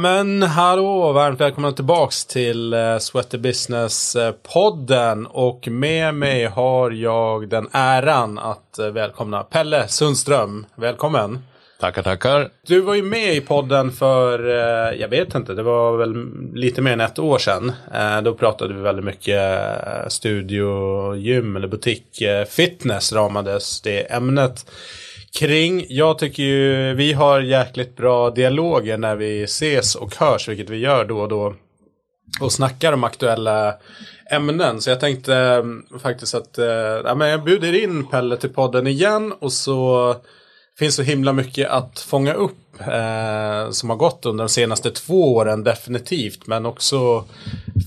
Men hallå, varmt välkomna tillbaks till uh, Sweater Business-podden. Och med mig har jag den äran att uh, välkomna Pelle Sundström. Välkommen! Tackar, tackar. Du var ju med i podden för, jag vet inte, det var väl lite mer än ett år sedan. Då pratade vi väldigt mycket studio, gym eller butik, fitness ramades det ämnet kring. Jag tycker ju vi har jäkligt bra dialoger när vi ses och hörs, vilket vi gör då och då. Och snackar om aktuella ämnen. Så jag tänkte mm, faktiskt att eh, ja, men jag bjuder in Pelle till podden igen och så finns så himla mycket att fånga upp eh, som har gått under de senaste två åren definitivt. Men också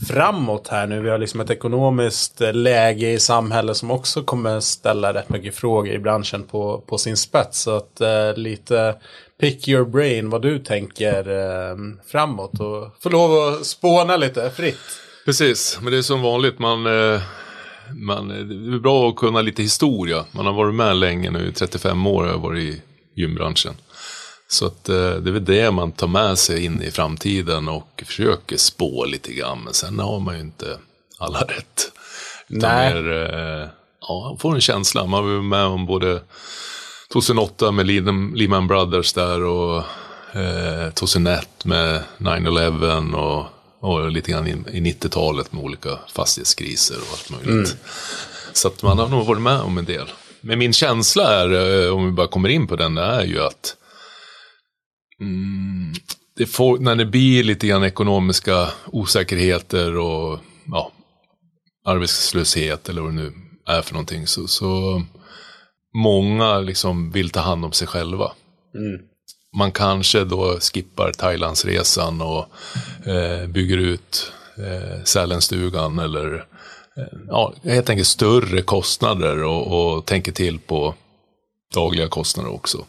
framåt här nu. Vi har liksom ett ekonomiskt läge i samhället som också kommer ställa rätt mycket frågor i branschen på, på sin spets. Så att eh, lite pick your brain vad du tänker eh, framåt och få lov att spåna lite fritt. Precis, men det är som vanligt man eh, man, eh, det är bra att kunna lite historia. Man har varit med länge nu, 35 år har jag varit i gymbranschen. Så att, eh, det är väl det man tar med sig in i framtiden och försöker spå lite grann. Men sen har man ju inte alla rätt. Nej. Mer, eh, ja, man får en känsla. Man var med om både 2008 med Lehman Brothers där och eh, 2001 med 9-11 och och lite grann i 90-talet med olika fastighetskriser och allt möjligt. Mm. Så att man har nog varit med om en del. Men min känsla är, eh, om vi bara kommer in på den, är ju att mm, det får, när det blir lite grann ekonomiska osäkerheter och ja, arbetslöshet eller vad det nu är för någonting, så, så många liksom vill ta hand om sig själva. Mm man kanske då skippar Thailandsresan och eh, bygger ut eh, Sälenstugan eller eh, ja, helt enkelt större kostnader och, och tänker till på dagliga kostnader också.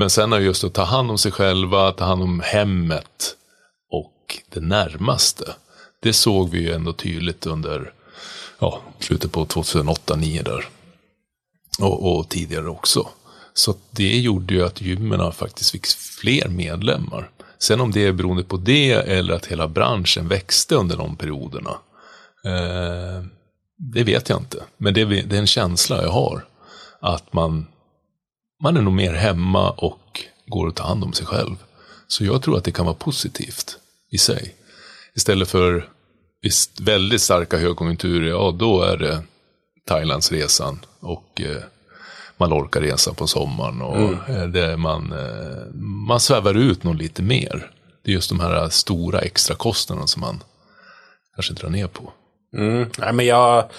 Men sen är det just att ta hand om sig själva, ta hand om hemmet och det närmaste. Det såg vi ju ändå tydligt under ja, slutet på 2008-2009 där. Och, och, tidigare också. Så det gjorde ju att gymmen faktiskt fick fler medlemmar. Sen om det är beroende på det eller att hela branschen växte under de perioderna. Eh, det vet jag inte. Men det det är en känsla jag har. Att man, man är nog mer hemma och går att ta hand om sig själv. Så jag tror att det kan vara positivt i sig. Istället för väldigt starka högkonjunkturer, ja då är det Thailandsresan och eh, Mallorca-resan på sommaren. Och mm. Det man, eh, man svävar ut nog lite mer. Det är just de här stora extra kostnaderna som man kanske drar ner på. Mm. Nej, men jag,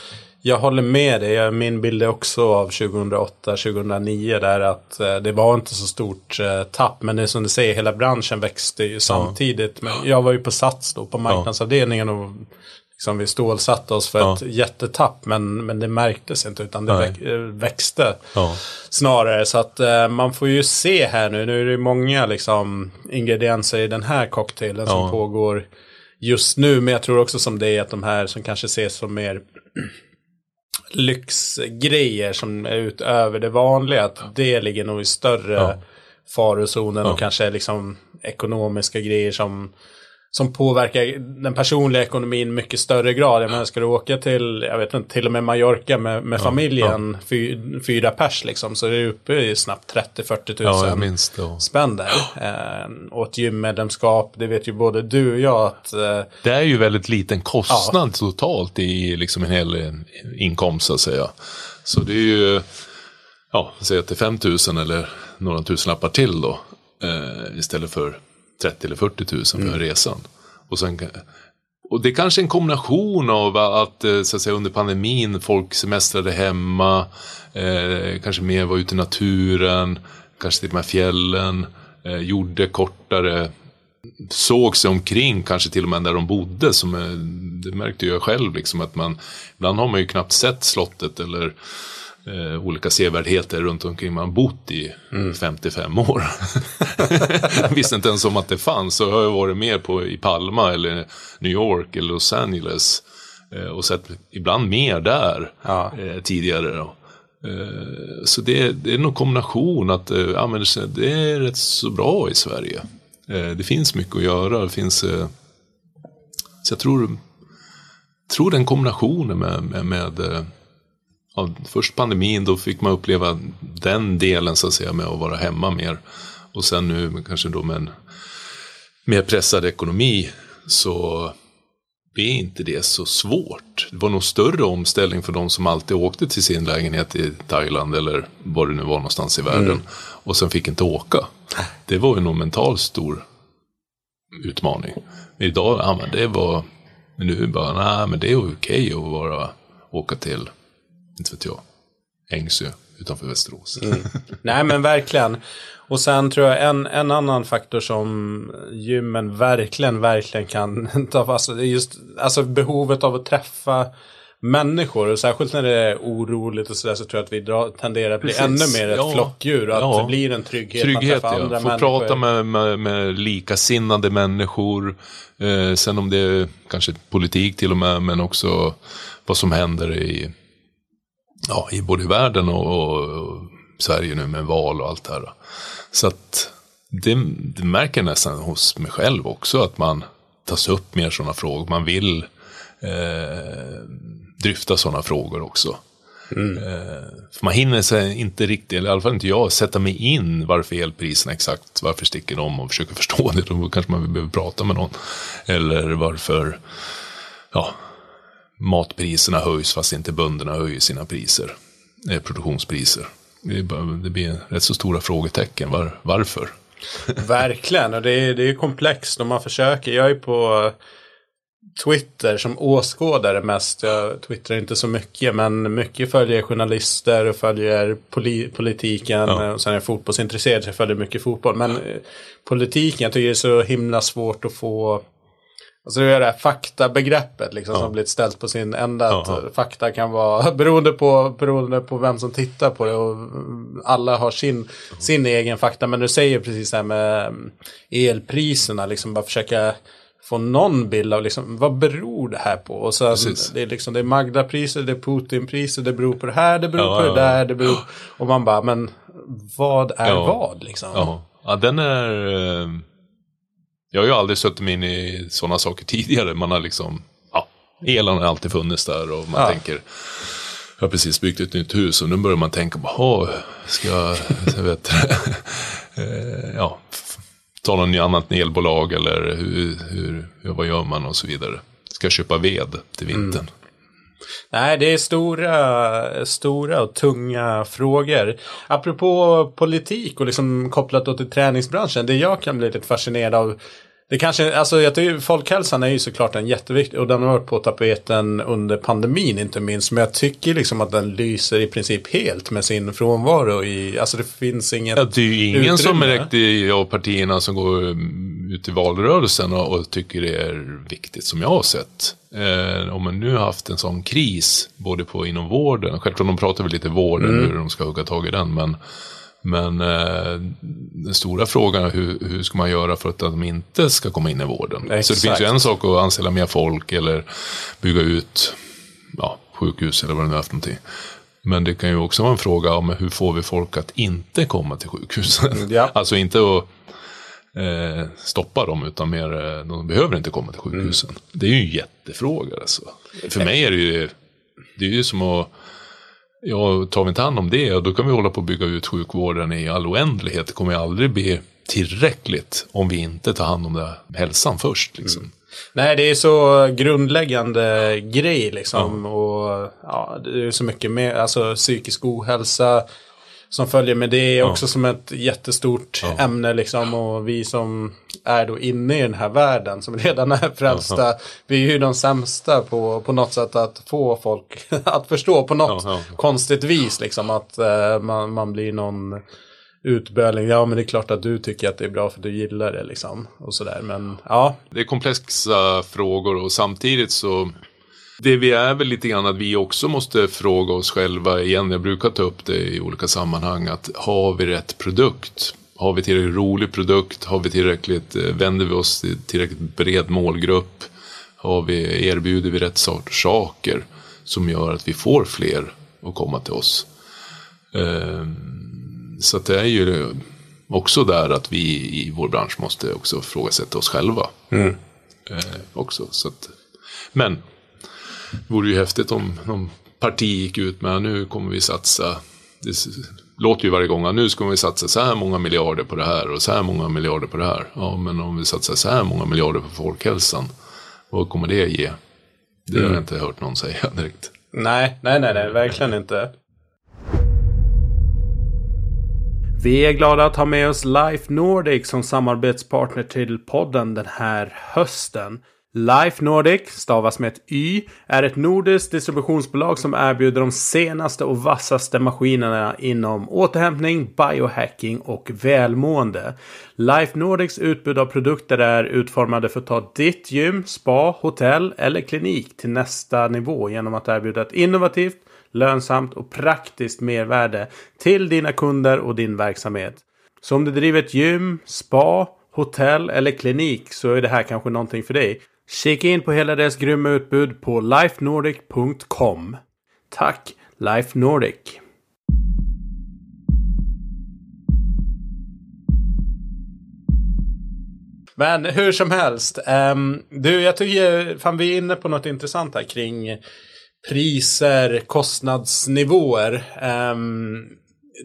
jag håller med dig. Min bild är också av 2008-2009 där att eh, det var inte så stort tapp. Men det är som du säger, hela branschen växte ju samtidigt. Ja. Men jag var ju på Sats då, på marknadsavdelningen och liksom vi stålsatte oss för ja. ett jättetapp. Men, men det märktes inte utan det väx, växte ja. snarare. Så att man får ju se här nu. Nu är det många liksom, ingredienser i den här cocktailen som pågår just nu. Men jag tror också som det är att de här som kanske ses som mer lyxgrejer som är utöver det vanliga. Att det ligger nog i större farozonen och kanske liksom ekonomiska grejer som som påverkar den personliga ekonomin mycket större grad. Jag menar, ska du åka till, jag vet inte, till och med Mallorca med, med ja, familjen, ja. Fy, fyra pers liksom, så är det uppe i snabbt 30-40 tusen ja, spänn där. Eh, och ett gymmedlemskap, det vet ju både du och jag att... Eh, det är ju väldigt liten kostnad ja. totalt i liksom en hel inkomst så att säga. Så det är ju, ja, säg att det är 5 000 eller några tusenlappar till då. Eh, istället för 30 eller 40 000 för mm. resan. Och, sen, och det är kanske en kombination av att, eh, så att säga, under pandemin folk semestrade hemma, eh, kanske mer var ute i naturen, kanske till och med fjällen, eh, gjorde kortare såg sig omkring, kanske till och med där de bodde. Som, eh, det märkte jag själv, liksom, att man, ibland har man ju knappt sett slottet eller eh, olika sevärdheter runt omkring man bott i mm. 55 år. jag visste inte ens om att det fanns. Så har jag varit med på i Palma eller New York eller Los Angeles. Eh, och sett ibland mer där ja. eh, tidigare. Då. Eh, så det, det, är nog kombination att eh, ja, men det är rätt så bra i Sverige. Eh, det finns mycket att göra. Det finns, så jag tror, tror den kombinationen med, med, med ja, först pandemin, då fick man uppleva den delen så att säga med att vara hemma mer. Och sen nu kanske då med en mer pressad ekonomi så är inte det så svårt. Det var nog större omställning för de som alltid åkte till sin lägenhet i Thailand eller var det nu var någonstans i världen. Mm. Och sen fick inte åka. Det var ju nog mentalt stor utmaning. Men idag, ja men det var, men nu bara, nej men det är okej okay att vara, åka till, inte vet jag, Ängsö utanför Västerås. Mm. Nej men verkligen. Och sen tror jag en, en annan faktor som gymmen verkligen, verkligen kan ta fast det är just alltså behovet av att träffa människor. Och särskilt när det är oroligt och sådär så tror jag att vi drar, tenderar att bli Precis. ännu mer ett ja. flockdjur. Att ja. det blir en trygghet. Trygghet, man ja. Få människor. prata med, med, med likasinnade människor. Eh, sen om det är kanske politik till och med, men också vad som händer i, ja, i både världen och, och, och Sverige nu med val och allt det här. Så att det, det märker jag nästan hos mig själv också, att man tas upp mer sådana frågor. Man vill eh, dryfta sådana frågor också. Mm. Eh, för man hinner sig inte riktigt, eller i alla fall inte jag, sätta mig in varför elpriserna exakt, varför sticker de och försöka förstå det. Då kanske man behöver prata med någon. Eller varför ja, matpriserna höjs fast inte bönderna höjer sina priser, eh, produktionspriser. Det, bara, det blir rätt så stora frågetecken. Var, varför? Verkligen, och det är, det är komplext och man försöker. Jag är på Twitter som åskådare mest. Jag twittrar inte så mycket, men mycket följer journalister och följer poli politiken. Ja. Och sen är jag fotbollsintresserad så jag följer mycket fotboll. Men eh, politiken, jag tycker det är så himla svårt att få Alltså det är det här faktabegreppet liksom, ja. som blivit ställt på sin ända. Att Aha. fakta kan vara beroende på, beroende på vem som tittar på det. Och alla har sin, sin egen fakta. Men du säger precis det här med mm, elpriserna. Liksom bara försöka få någon bild av liksom, vad beror det här på? Och sen, det är liksom, det är Magda-priser, det är Putin-priser, det beror på det här, det beror ja, på det där, det beror... Och man bara, men vad är vad liksom? Ja, ja den är... Jag har ju aldrig suttit mig in i sådana saker tidigare. Man har liksom, ja, elen har alltid funnits där och man ja. tänker, jag har precis byggt ett nytt hus och nu börjar man tänka, jaha, ska jag, jag vet, eh, ja, ta något annat elbolag eller hur, hur, vad gör man och så vidare. Ska jag köpa ved till vintern? Mm. Nej, det är stora, stora och tunga frågor. Apropå politik och liksom kopplat till träningsbranschen. Det jag kan bli lite fascinerad av det kanske, alltså jag tycker folkhälsan är ju såklart en jätteviktig och den har varit på tapeten under pandemin inte minst. Men jag tycker liksom att den lyser i princip helt med sin frånvaro i, alltså det finns inget ja, Det är ju ingen utrymme. som är riktigt av partierna som går ut i valrörelsen och, och, tycker det är viktigt som jag har sett. Eh, om man nu har haft en sån kris, både på inom vården, självklart de pratar väl lite vården, mm. hur de ska hugga tag i den, men men eh, den stora frågan är hur, hur ska man göra för att de inte ska komma in i vården? Exakt. Så det finns ju en sak att anställa mer folk eller bygga ut ja, sjukhus eller vad det nu är för någonting. Men det kan ju också vara en fråga om hur får vi folk att inte komma till sjukhusen? Ja. alltså inte att eh, stoppa dem utan mer, eh, de behöver inte komma till sjukhusen. Mm. Det är ju en jättefråga alltså. För mig är det ju, det är ju som att Ja, tar vi inte hand om det, då kan vi hålla på att bygga ut sjukvården i all oändlighet. Det kommer aldrig bli tillräckligt om vi inte tar hand om det, hälsan först. Liksom. Mm. Nej, det är så grundläggande grej liksom. Ja. Och ja, det är så mycket mer, alltså psykisk ohälsa, som följer med det är också ja. som ett jättestort ja. ämne liksom. Och vi som är då inne i den här världen som redan är frälsta. Ja. Vi är ju de sämsta på, på något sätt att få folk att förstå på något konstigt vis. Liksom att uh, man, man blir någon utböling. Ja men det är klart att du tycker att det är bra för du gillar det liksom. Och sådär men ja. Det är komplexa frågor och samtidigt så det vi är väl lite grann att vi också måste fråga oss själva igen. Jag brukar ta upp det i olika sammanhang. Att har vi rätt produkt? Har vi tillräckligt rolig produkt? Har vi tillräckligt, eh, vänder vi oss till tillräckligt bred målgrupp? Har vi, erbjuder vi rätt sorts saker som gör att vi får fler att komma till oss? Ehm, så det är ju också där att vi i vår bransch måste också frågasätta oss själva. Mm. Eh, också. Så att, men det vore ju häftigt om någon parti gick ut med nu kommer vi satsa. Det låter ju varje gång att nu ska vi satsa så här många miljarder på det här och så här många miljarder på det här. Ja, men om vi satsar så här många miljarder på folkhälsan, vad kommer det ge? Det har jag inte hört någon säga direkt. Nej, nej, nej, nej, verkligen inte. Vi är glada att ha med oss Life Nordic som samarbetspartner till podden den här hösten. Life Nordic, stavas med ett Y, är ett nordiskt distributionsbolag som erbjuder de senaste och vassaste maskinerna inom återhämtning, biohacking och välmående. Life Nordics utbud av produkter är utformade för att ta ditt gym, spa, hotell eller klinik till nästa nivå genom att erbjuda ett innovativt, lönsamt och praktiskt mervärde till dina kunder och din verksamhet. Så om du driver ett gym, spa, hotell eller klinik så är det här kanske någonting för dig. Kika in på hela deras grymma utbud på lifenordic.com. Tack Life Nordic! Men hur som helst. Um, du, jag tycker fan vi är inne på något intressant här kring priser, kostnadsnivåer. Um,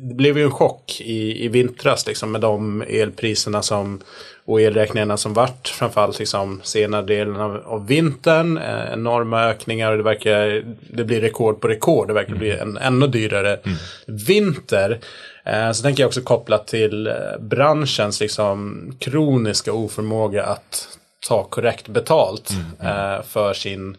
det blev ju en chock i, i vintras liksom, med de elpriserna som, och elräkningarna som vart. Framförallt liksom, senare delen av, av vintern. Eh, enorma ökningar och det verkar det blir rekord på rekord. Det verkar bli en ännu dyrare mm. vinter. Eh, så tänker jag också kopplat till eh, branschens liksom, kroniska oförmåga att ta korrekt betalt mm. mm. Eh, för sin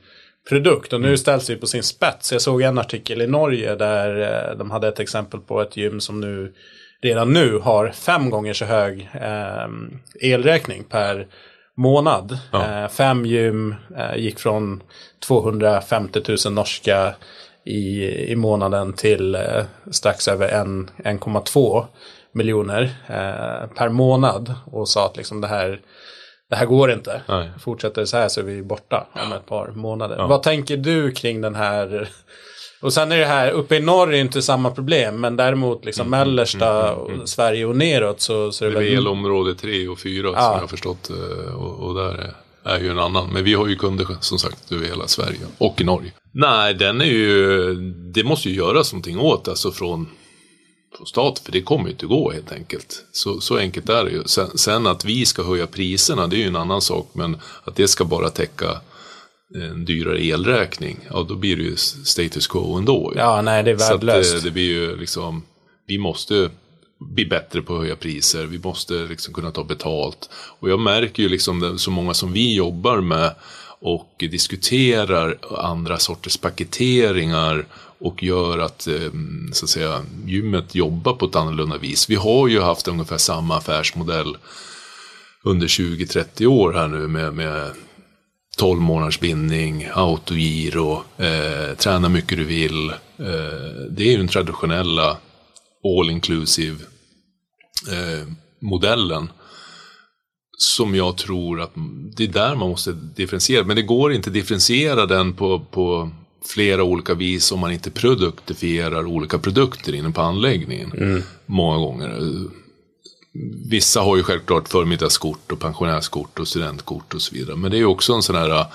produkt. Och nu mm. ställs det på sin spets. Jag såg en artikel i Norge där eh, de hade ett exempel på ett gym som nu redan nu har fem gånger så hög eh, elräkning per månad. Ja. Eh, fem gym eh, gick från 250 000 norska i, i månaden till eh, strax över 1,2 miljoner eh, per månad. Och sa att liksom det här det här går inte. Nej. Fortsätter det så här så är vi borta om ett par månader. Ja. Vad tänker du kring den här? Och sen är det här, uppe i norr är inte samma problem, men däremot liksom mm, mellersta mm, mm, mm. Sverige och neråt så, så är det, det är väl... elområde 3 och 4 ja. som jag har förstått eh, och, och där är ju en annan. Men vi har ju kunder som sagt över hela Sverige och i Norge. Nej, den är ju, det måste ju göras någonting åt alltså från från staten, för det kommer ju inte gå helt enkelt. Så, så enkelt är det ju. Sen, sen, att vi ska höja priserna, det är ju en annan sak, men att det ska bara täcka en dyrare elräkning, ja då blir det ju status quo ändå. Ja, nej det är värdelöst. Så det, det blir ju liksom, vi måste bli bättre på att höja priser, vi måste liksom kunna ta betalt. Och jag märker ju liksom så många som vi jobbar med och diskuterar andra sorters paketeringar och gör att, eh, så att säga, gymmet jobbar på ett annorlunda vis. Vi har ju haft ungefär samma affärsmodell under 20-30 år här nu med, med 12 månaders bindning, autogiro, eh, träna mycket du vill. Eh, det är ju den traditionella all inclusive eh, modellen. Som jag tror att det är där man måste differentiera. Men det går inte att differentiera den på, på flera olika vis om man inte produktifierar olika produkter inne på anläggningen. Mm. Många gånger. Vissa har ju självklart förmiddagskort och pensionärskort och studentkort och så vidare. Men det är ju också en sån här,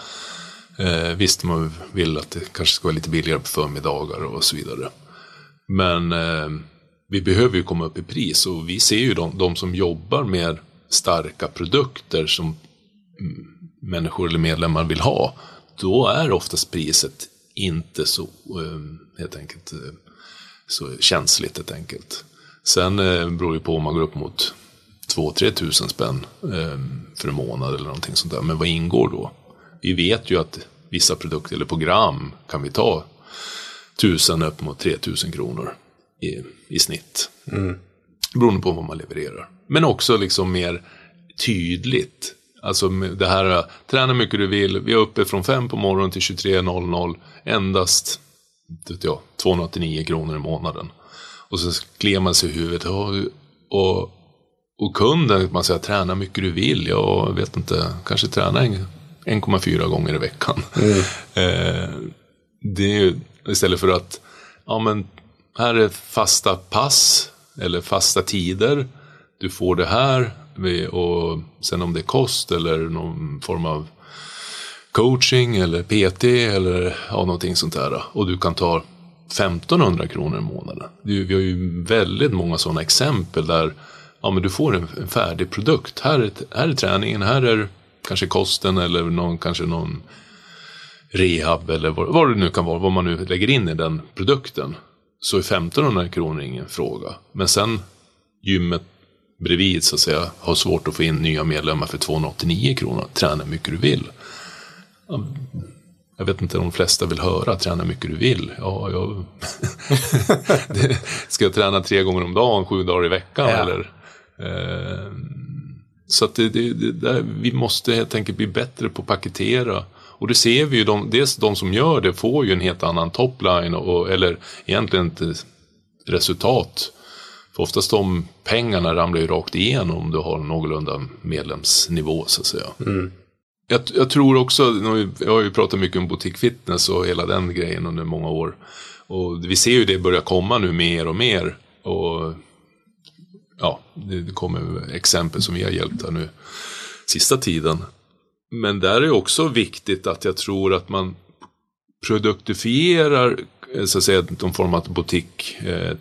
eh, visst man vill att det kanske ska vara lite billigare på förmiddagar och så vidare. Men eh, vi behöver ju komma upp i pris och vi ser ju de, de som jobbar med starka produkter som mm, människor eller medlemmar vill ha. Då är oftast priset inte så, eh, helt enkelt, eh, så känsligt helt enkelt. Sen eh, beror det på om man går upp mot 2-3 tusen spänn ehm, för en månad eller någonting sånt där. Men vad ingår då? Vi vet ju att vissa produkter eller program kan vi ta tusen upp mot 3000 kronor i, i snitt. Mm. Beroende på vad man levererar. Men också liksom mer tydligt Alltså det här, träna mycket du vill. Vi är uppe från 5 på morgonen till 23.00. Endast jag, 289 kronor i månaden. Och så kliar man sig i huvudet. Och, och kunden, man säger träna mycket du vill. Jag vet inte, kanske träna 1,4 gånger i veckan. Mm. eh, det är ju istället för att, ja men här är fasta pass eller fasta tider. du får det här och sen om det är kost eller någon form av coaching eller PT eller ja, någonting sånt där. Och du kan ta 1500 kronor i månaden. Vi har ju väldigt många sådana exempel där ja, men du får en, färdig produkt. Här är, här är träningen, här är kanske kosten eller någon, kanske någon rehab eller vad, vad det nu kan vara, vad man nu lägger in i den produkten. Så är 1500 kronor ingen fråga. Men sen gymmet bredvid så att säga har svårt att få in nya medlemmar för 289 kronor. Träna hur mycket du vill. Jag vet inte, de flesta vill höra träna mycket du vill. Ja, jag... Ska jag träna tre gånger om dagen, sju dagar i veckan ja. eller? Eh, så att det, det, där, vi måste helt enkelt bli bättre på att paketera. Och det ser vi ju, de, dels de som gör det får ju en helt annan topline, och, eller egentligen ett resultat. För oftast de pengarna ramlar ju rakt igenom om du har någorlunda medlemsnivå så att säga. Mm. Jag, jag, tror också, jag har ju pratat mycket om boutiquefitness och hela den grejen under många år. Och vi ser ju det börja komma nu mer och mer. Och ja, det kommer exempel som vi har hjälpt här nu sista tiden. Men där är också viktigt att jag tror att man produktifierar eh, så att säga någon form av boutique, eh,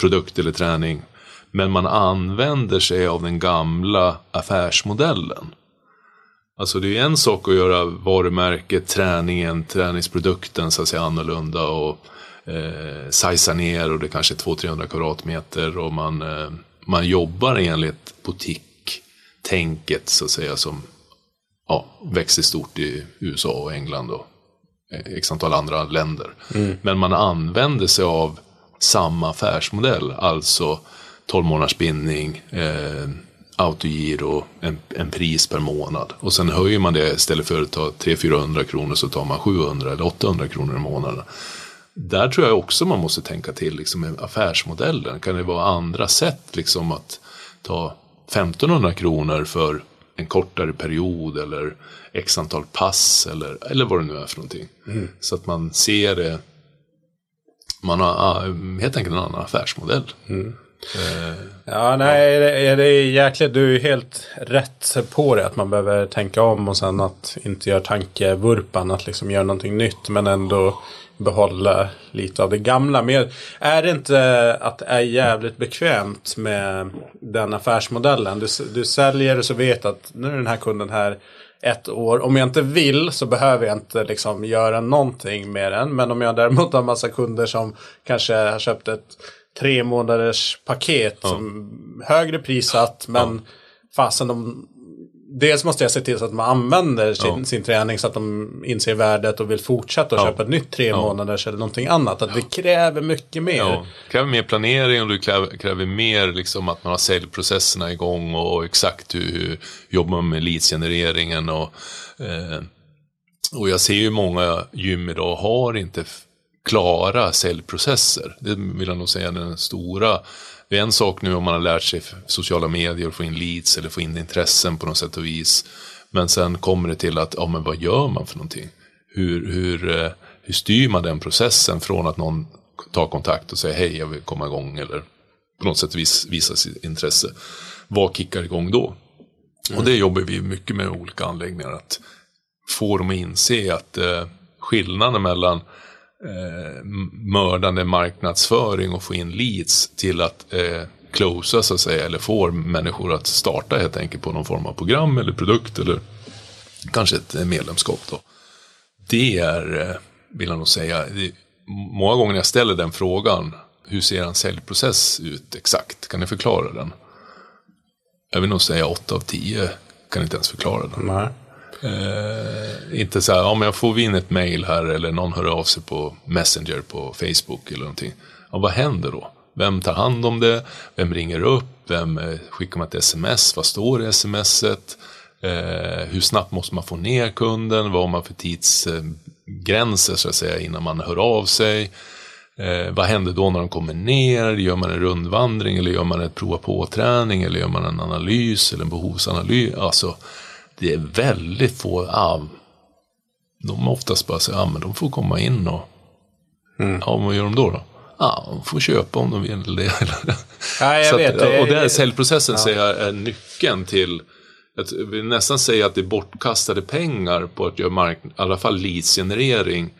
produkt eller träning. Men man använder sig av den gamla affärsmodellen. Alltså det är en sak att göra varumärket, träningen, träningsprodukten så att säga annorlunda och eh, sajsa ner och det är kanske 200-300 kvadratmeter och man, eh, man jobbar enligt butik-tänket så att säga som ja, växer stort i USA och England och x antal andra länder. Mm. Men man använder sig av samma affärsmodell, alltså 12 månaders bindning, eh, autogiro, en, en pris per månad. Och sen höjer man det istället för att ta 300-400 kronor så tar man 700 eller 800 kronor i månaden. Där tror jag också man måste tänka till liksom, affärsmodellen. Kan det vara andra sätt liksom, att ta 1500 kronor för en kortare period eller x antal pass eller, eller vad det nu är för någonting. Mm. Så att man ser det, man har ah, helt enkelt en annan affärsmodell. Mm. Eh, ja, nej, ja. det är jäkligt. Du är helt rätt på det. Att man behöver tänka om och sen att inte göra tankevurpan. Att liksom göra någonting nytt men ändå behålla lite av det gamla. Men är det inte att det är jävligt bekvämt med den affärsmodellen? Du, du säljer och så vet att nu är den här kunden här ett år. Om jag inte vill så behöver jag inte liksom göra någonting med den. Men om jag däremot har massa kunder som kanske har köpt ett tre månaders paket. Ja. Som högre prissatt men ja. fasen de Dels måste jag se till så att man använder sin, ja. sin träning så att de inser värdet och vill fortsätta och ja. köpa ett nytt tre ja. månaders eller någonting annat. Att det kräver mycket mer. Ja. Det kräver mer planering och det kräver, kräver mer liksom att man har säljprocesserna igång och exakt hur, hur jobbar man med leadsgenereringen. Och, eh, och jag ser ju många gym idag har inte klara säljprocesser. Det vill jag nog säga är den stora. Det är en sak nu om man har lärt sig sociala medier och få in leads eller få in intressen på något sätt och vis. Men sen kommer det till att, ja men vad gör man för någonting? Hur, hur, eh, hur styr man den processen från att någon tar kontakt och säger hej jag vill komma igång eller på något sätt vis, visa sitt intresse. Vad kickar igång då? Mm. Och det jobbar vi mycket med olika anläggningar. Att få dem att inse att eh, skillnaden mellan eh, mördande marknadsföring och få in leads till att eh, closa så att säga, eller få människor att starta helt enkelt på någon form av program eller produkt eller kanske ett eh, medlemskap. Då. Det är, eh, vill jag nog säga, det, många gånger när jag ställer den frågan, hur ser en säljprocess ut exakt? Kan ni förklara den? Jag vill nog säga 8 av 10 kan inte ens förklara den. Nej. Eh, inte så här, om jag får in ett mail här eller någon hör av sig på Messenger på Facebook eller någonting. Ja, vad händer då? Vem tar hand om det? Vem ringer upp? Vem eh, skickar man ett sms? Vad står i smset? Eh, hur snabbt måste man få ner kunden? Vad har man för tidsgränser så att säga innan man hör av sig? Eh, vad händer då när de kommer ner? Gör man en rundvandring eller gör man ett prova på-träning eller gör man en analys eller en behovsanalys? Alltså, det är väldigt få, ja, de oftast bara säger, ja men de får komma in och, mm. ja vad gör de då? då? Ja, de får köpa om de vill det. Ja, jag vet. Att, och den säljprocessen säger jag är nyckeln till jag vill nästan säga att det är bortkastade pengar på att göra mark i alla fall leadsgenerering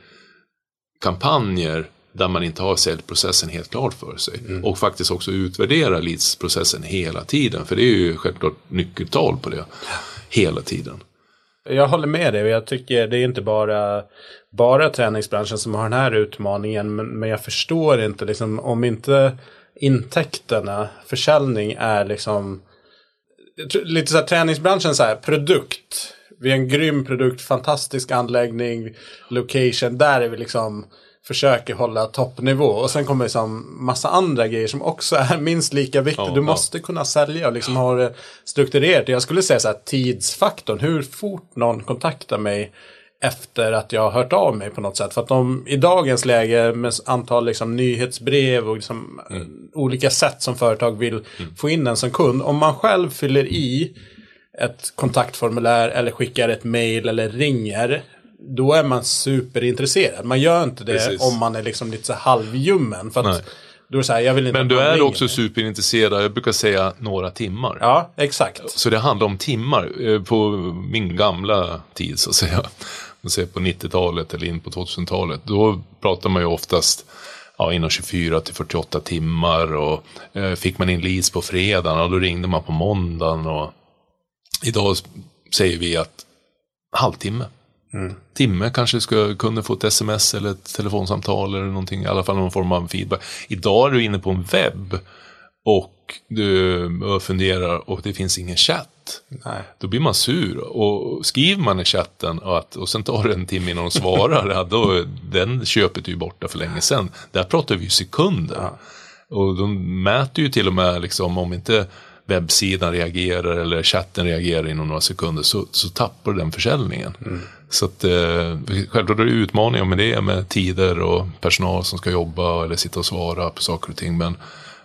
kampanjer där man inte har säljprocessen helt klar för sig. Mm. Och faktiskt också utvärdera leadsprocessen hela tiden. För det är ju självklart nyckeltal på det. Hela tiden. Jag håller med dig och jag tycker det är inte bara, bara träningsbranschen som har den här utmaningen. Men, men jag förstår inte liksom om inte intäkterna, försäljning är liksom lite så här träningsbranschen så här produkt. Vi har en grym produkt, fantastisk anläggning, location. Där är vi liksom försöker hålla toppnivå. Och sen kommer liksom massa andra grejer som också är minst lika viktiga. Ja, du måste kunna sälja och liksom ha det strukturerat. Jag skulle säga så här tidsfaktorn. Hur fort någon kontaktar mig efter att jag har hört av mig på något sätt. För att de i dagens läge med antal liksom, nyhetsbrev och liksom, Mm. olika sätt som företag vill få in en som kund. Om man själv fyller i ett kontaktformulär eller skickar ett mail eller ringer. Då är man superintresserad. Man gör inte det Precis. om man är liksom lite så här halvljummen. För att då är så här, jag vill inte Men du är också superintresserad, jag brukar säga några timmar. Ja, exakt. Så det handlar om timmar. Eh, På min gamla tid så att säga, man säger på 90-talet eller in på 2000-talet, då pratar man ju oftast ja, inom 24 till 48 timmar och eh, fick man in leads på fredagen och då ringde man på måndagen och idag säger vi att halvtimme. Timme kanske ska kunna få ett sms eller ett telefonsamtal eller någonting, i alla fall någon form av feedback. Idag är du inne på en webb och du eh, funderar och det finns ingen chatt. Nej. Då blir man sur och skriver man i chatten och, att, och sen tar det en timme innan de svarar, ja, då, den köpet är ju borta för länge sedan. Där pratar vi ju sekunder. Och de mäter ju till och med liksom om inte webbsidan reagerar eller chatten reagerar inom några sekunder så, så tappar den försäljningen. Så att, eh, självklart är det utmaningar med det, med tider och personal som ska jobba eller sitta och svara på saker och ting. Men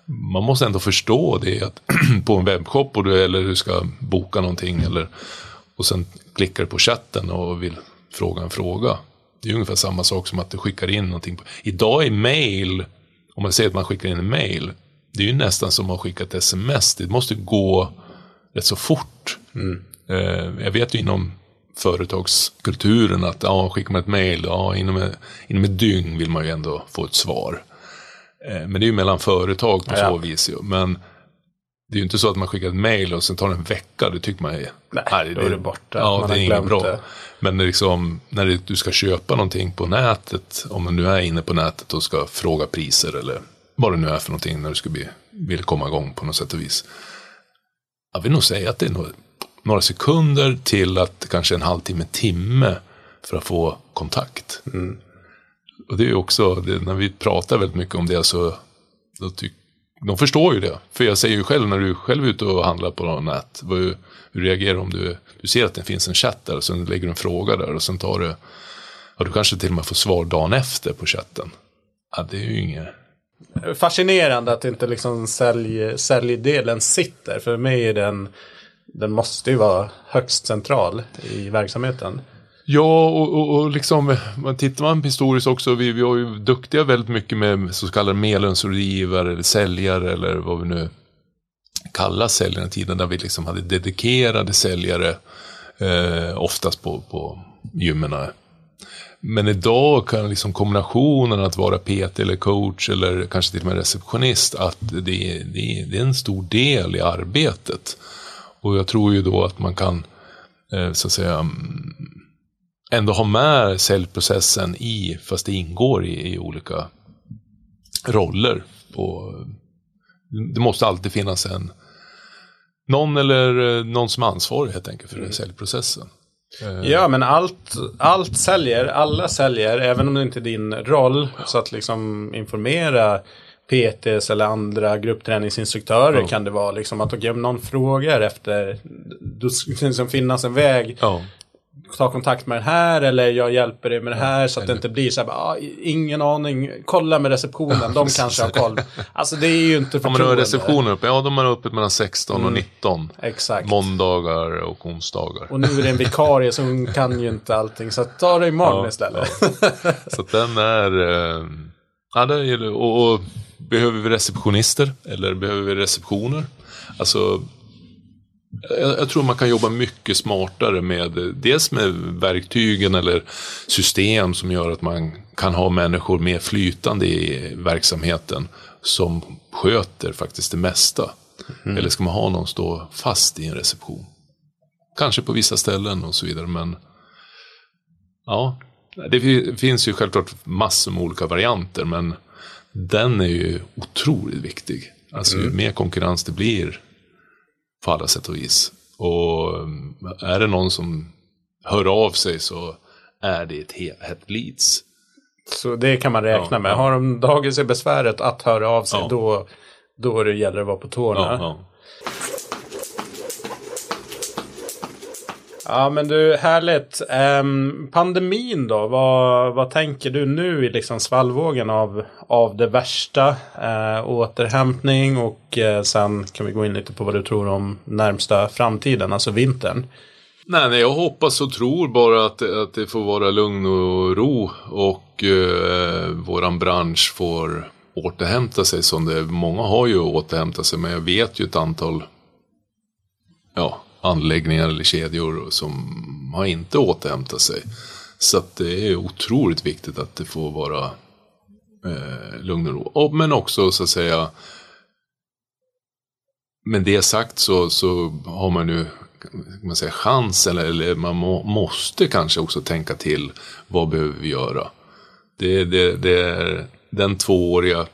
man måste ändå förstå det att på en webbshop och du, eller du ska boka någonting eller, och sen klickar du på chatten och vill fråga en fråga. Det är ungefär samma sak som att du skickar in någonting. På. Idag är mail, om man säger att man skickar in en mail, det är ju nästan som att skicka ett sms. Det måste gå rätt så fort. Eh, jag vet ju inom företagskulturen att ja, skickar man ett mail, ja, inom, inom ett dygn vill man ju ändå få ett svar. Eh, Men det är ju mellan företag på Ja. så vis. Ju. Men det är ju inte så att man skickar ett mail och sen tar det en vecka. Det tycker man är... Nej, då är det borta. Ja, Man det är inget bra. det. Men det liksom, när det, du ska köpa någonting på nätet, om man nu är inne på nätet och ska fråga priser eller vad det nu är för någonting när du ska bli, vill komma igång på något sätt och vis. Jag vill nog säga att det är några, några sekunder till att kanske en halvtimme, timme för att få kontakt. Och det är också, det, när vi pratar väldigt mycket om det så då tyck, de förstår ju det. För jag säger ju själv när du själv är ute och handlar på nät, vad, hur reagerar du om du, du ser att det finns en chatt där och sen lägger du en fråga där och sen tar du, ja du kanske till och med får svar dagen efter på chatten. Ja, det är ju inget, Fascinerande att inte liksom sälj, säljdelen sitter. För mig är den, den måste ju vara högst central i verksamheten. Ja, och, och, och liksom, man tittar man historiskt också, vi, vi har ju duktiga väldigt mycket med så kallade medlemsrådgivare eller säljare eller vad vi nu kallar säljare i tiden, där vi liksom hade dedikerade säljare, eh, oftast på, på gymmen. Men idag kan liksom kombinationen att vara PT eller coach eller kanske till och med receptionist, att det, det, det är en stor del i arbetet. Och jag tror ju då att man kan, eh, så att säga, mm, ändå ha med säljprocessen i, fast det ingår i, i olika roller. Och det måste alltid finnas en någon eller eh, någon som är ansvarig helt enkelt för den säljprocessen. Eh, Ja, men allt, allt säljer. Alla säljer, även om det inte är din roll. Så att liksom informera PTs eller andra gruppträningsinstruktörer Ja. kan det vara. Liksom att okej, om någon frågar efter, då ska det liksom finnas en väg. Ja, Ta kontakt med den här eller jag hjälper dig med det här. Så att det inte blir så här, ah, ingen aning, kolla med receptionen, de kanske har koll. Alltså det är ju inte om man har förtroende. receptionen uppe, ja de är öppet mellan 16 och 19. Exakt. Måndagar och onsdagar. Och nu är det en vikarie så hon kan ju inte allting. Så ta det imorgon Ja, istället. Så att den är, eh, Ja, det gäller, och, och behöver vi receptionister eller behöver vi receptioner? Alltså, jag, jag, tror man kan jobba mycket smartare med dels med verktygen eller system som gör att man kan ha människor mer flytande i verksamheten som sköter faktiskt det mesta. Mm. Eller ska man ha någon stå fast i en reception? Kanske på vissa ställen och så vidare, men ja, det finns ju självklart massor med olika varianter, men den är ju otroligt viktig. Alltså mm. ju mer konkurrens det blir på alla sätt och vis. Och mm, är det någon som hör av sig så är det ett hett leads. Så det kan man räkna ja, med. Ja. Har de dragit sig besväret att höra av sig ja. då, då det gäller att vara på tårna. Ja men du, härligt. Um, pandemin då, vad, vad tänker du nu i liksom svallvågen av, av det värsta? Uh, återhämtning och uh, sen kan vi gå in lite på vad du tror om närmsta framtiden, alltså vintern. Nej, nej jag hoppas och tror bara att, att det får vara lugn och ro och uh, våran bransch får återhämta sig som det Många har ju återhämtat sig men jag vet ju ett antal ja, anläggningar eller kedjor som har inte återhämtat sig. Så att det är otroligt viktigt att det får vara eh, lugn och ro. men också så att säga med det sagt så, så har man nu man säga, chans eller, eller man må, måste kanske också tänka till vad behöver vi göra. Det, det, det är den tvååriga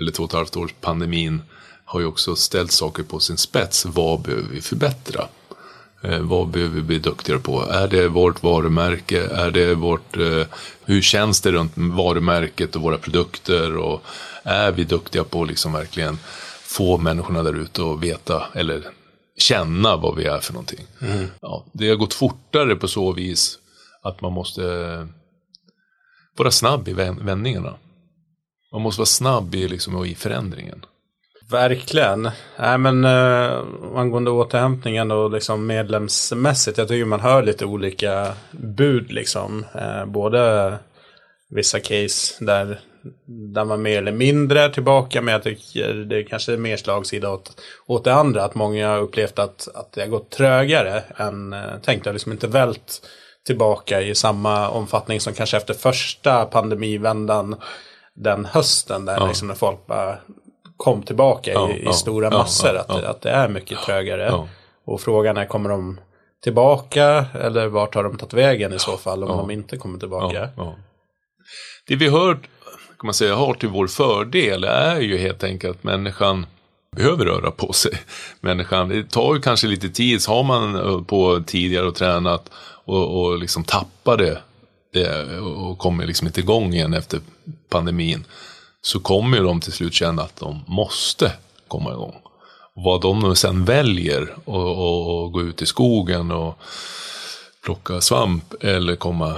eller två och ett halvt års pandemin har ju också ställt saker på sin spets. Vad behöver vi förbättra? Eh, vad behöver vi bli duktigare på? Är det vårt varumärke? Är det vårt, eh, hur känns det runt varumärket och våra produkter? Och är vi duktiga på att liksom verkligen få människorna där ute att veta eller känna vad vi är för någonting? Mm. Ja, det har gått fortare på så vis att man måste vara snabb i vändningarna. Man måste vara snabb i, liksom, i förändringen. Verkligen. Nej men uh, angående återhämtningen och liksom medlemsmässigt. Jag tycker man hör lite olika bud liksom. Uh, både vissa case där, där man mer eller mindre är tillbaka. Men jag tycker det kanske är mer slagsida åt, åt det andra. Att många har upplevt att, att det har gått trögare än uh, tänkt. Det har liksom inte vält tillbaka i samma omfattning som kanske efter första pandemivändan den hösten där ja. liksom när folk bara kom tillbaka ja, i, i ja, stora massor. att, att det är mycket trögare. Och frågan är, kommer de tillbaka eller vart har de tagit vägen i så fall om de inte kommer tillbaka? Det vi hör, kan man säga, har till vår fördel är ju helt enkelt att människan behöver röra på sig. Människan, det tar ju kanske lite tid, så har man eh, på tidigare och tränat och, och liksom tappade det och kommer liksom inte igång igen efter pandemin så kommer ju de till slut känna att de måste komma igång. vad de sen väljer att gå ut i skogen och plocka svamp eller komma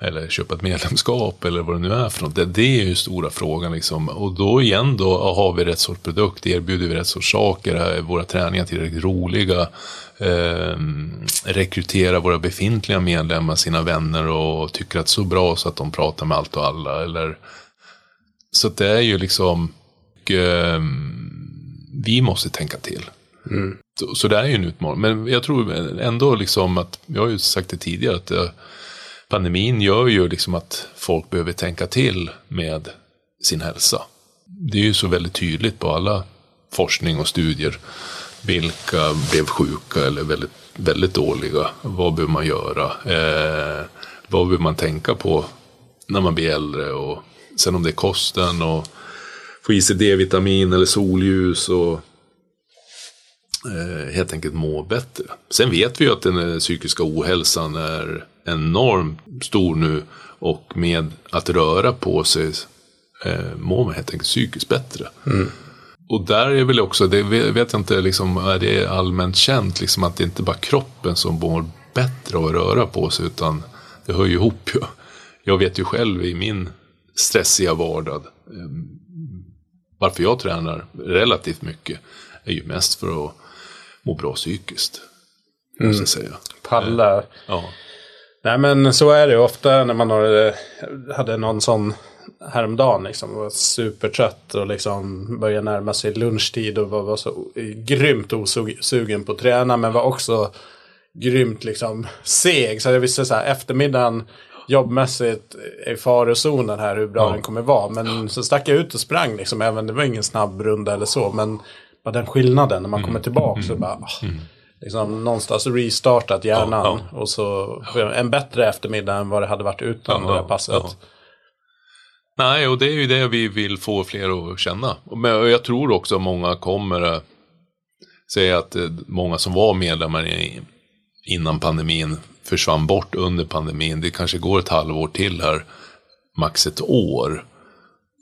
eller köpa ett medlemskap eller vad det nu är för något. Det, det är ju stora frågan liksom. Och då igen då, har vi rätt sorts produkt, erbjuder vi rätt sorts saker, är våra träningar tillräckligt roliga, eh, rekrytera våra befintliga medlemmar, sina vänner och tycker att det är så bra så att de pratar med allt och alla. Eller, så det är ju liksom, eh, vi måste tänka till. Mm. Så, så, det är ju en utmaning. Men jag tror ändå liksom att, jag har ju sagt det tidigare, att eh, pandemin gör ju liksom att folk behöver tänka till med sin hälsa. Det är ju så väldigt tydligt på alla forskning och studier. Vilka blev sjuka eller väldigt, väldigt dåliga? Vad behöver man göra? Eh, vad behöver man tänka på när man blir äldre? Och sen om det är kosten och få i sig D-vitamin eller solljus och eh, helt enkelt må bättre. Sen vet vi ju att den psykiska ohälsan är enormt stor nu och med att röra på sig eh, mår man helt enkelt psykiskt bättre. Mm. Och där är väl också, det vet jag inte, liksom, är det allmänt känt liksom, att det inte bara kroppen som mår bättre av att röra på sig utan det hör ju ihop ju. Jag vet ju själv i min stressiga vardag eh, varför jag tränar relativt mycket är ju mest för att må bra psykiskt. Mm. Måste säga. Palla. Eh, ja. Nej men så är det ofta när man har, hade någon sån häromdagen liksom. Var supertrött och liksom började närma sig lunchtid och var, var så grymt osugen på att träna. Men var också grymt liksom seg. Så jag visste så här eftermiddagen jobbmässigt i farozonen här hur bra ja. den kommer vara. Men så stack jag ut och sprang liksom. Även det var ingen snabb runda eller så. Men bara den skillnaden när man mm. kommer tillbaka mm. så bara. Ah, mm. Liksom någonstans restartat hjärnan. Ja, ja. Och så en bättre eftermiddag än vad det hade varit utan det här passet. Nej, och det är ju det vi vill få fler att känna. Men jag tror också att många kommer säga att eh, många som var medlemmar innan pandemin försvann bort under pandemin. Det kanske går ett halvår till här, max ett år.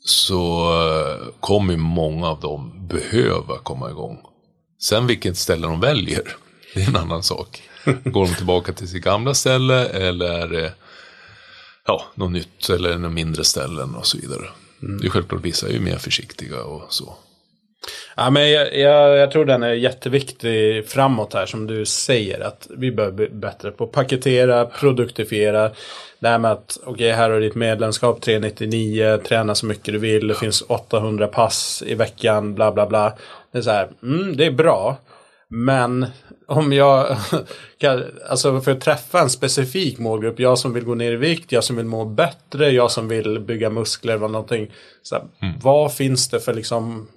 Så eh, kommer många av dem behöva komma igång. Sen vilket ställe de väljer, det är en annan sak. Går de tillbaka till sitt gamla ställe eller det ja, något nytt eller något mindre ställen och så vidare. Mm. Det är självklart, vissa är ju mer försiktiga och så. Ja, men jag, jag, jag, tror den är jätteviktig framåt här som du säger. Att vi behöver bli bättre på att paketera, produktifiera. Det här med att okej, okay, här har du ditt medlemskap 399, träna så mycket du vill, det finns 800 pass i veckan, bla bla bla. Det är så här, mm, det är bra. Men om jag, alltså för att träffa en specifik målgrupp, jag som vill gå ner i vikt, jag som vill må bättre, jag som vill bygga muskler eller någonting. Så här, mm. Vad finns det för liksom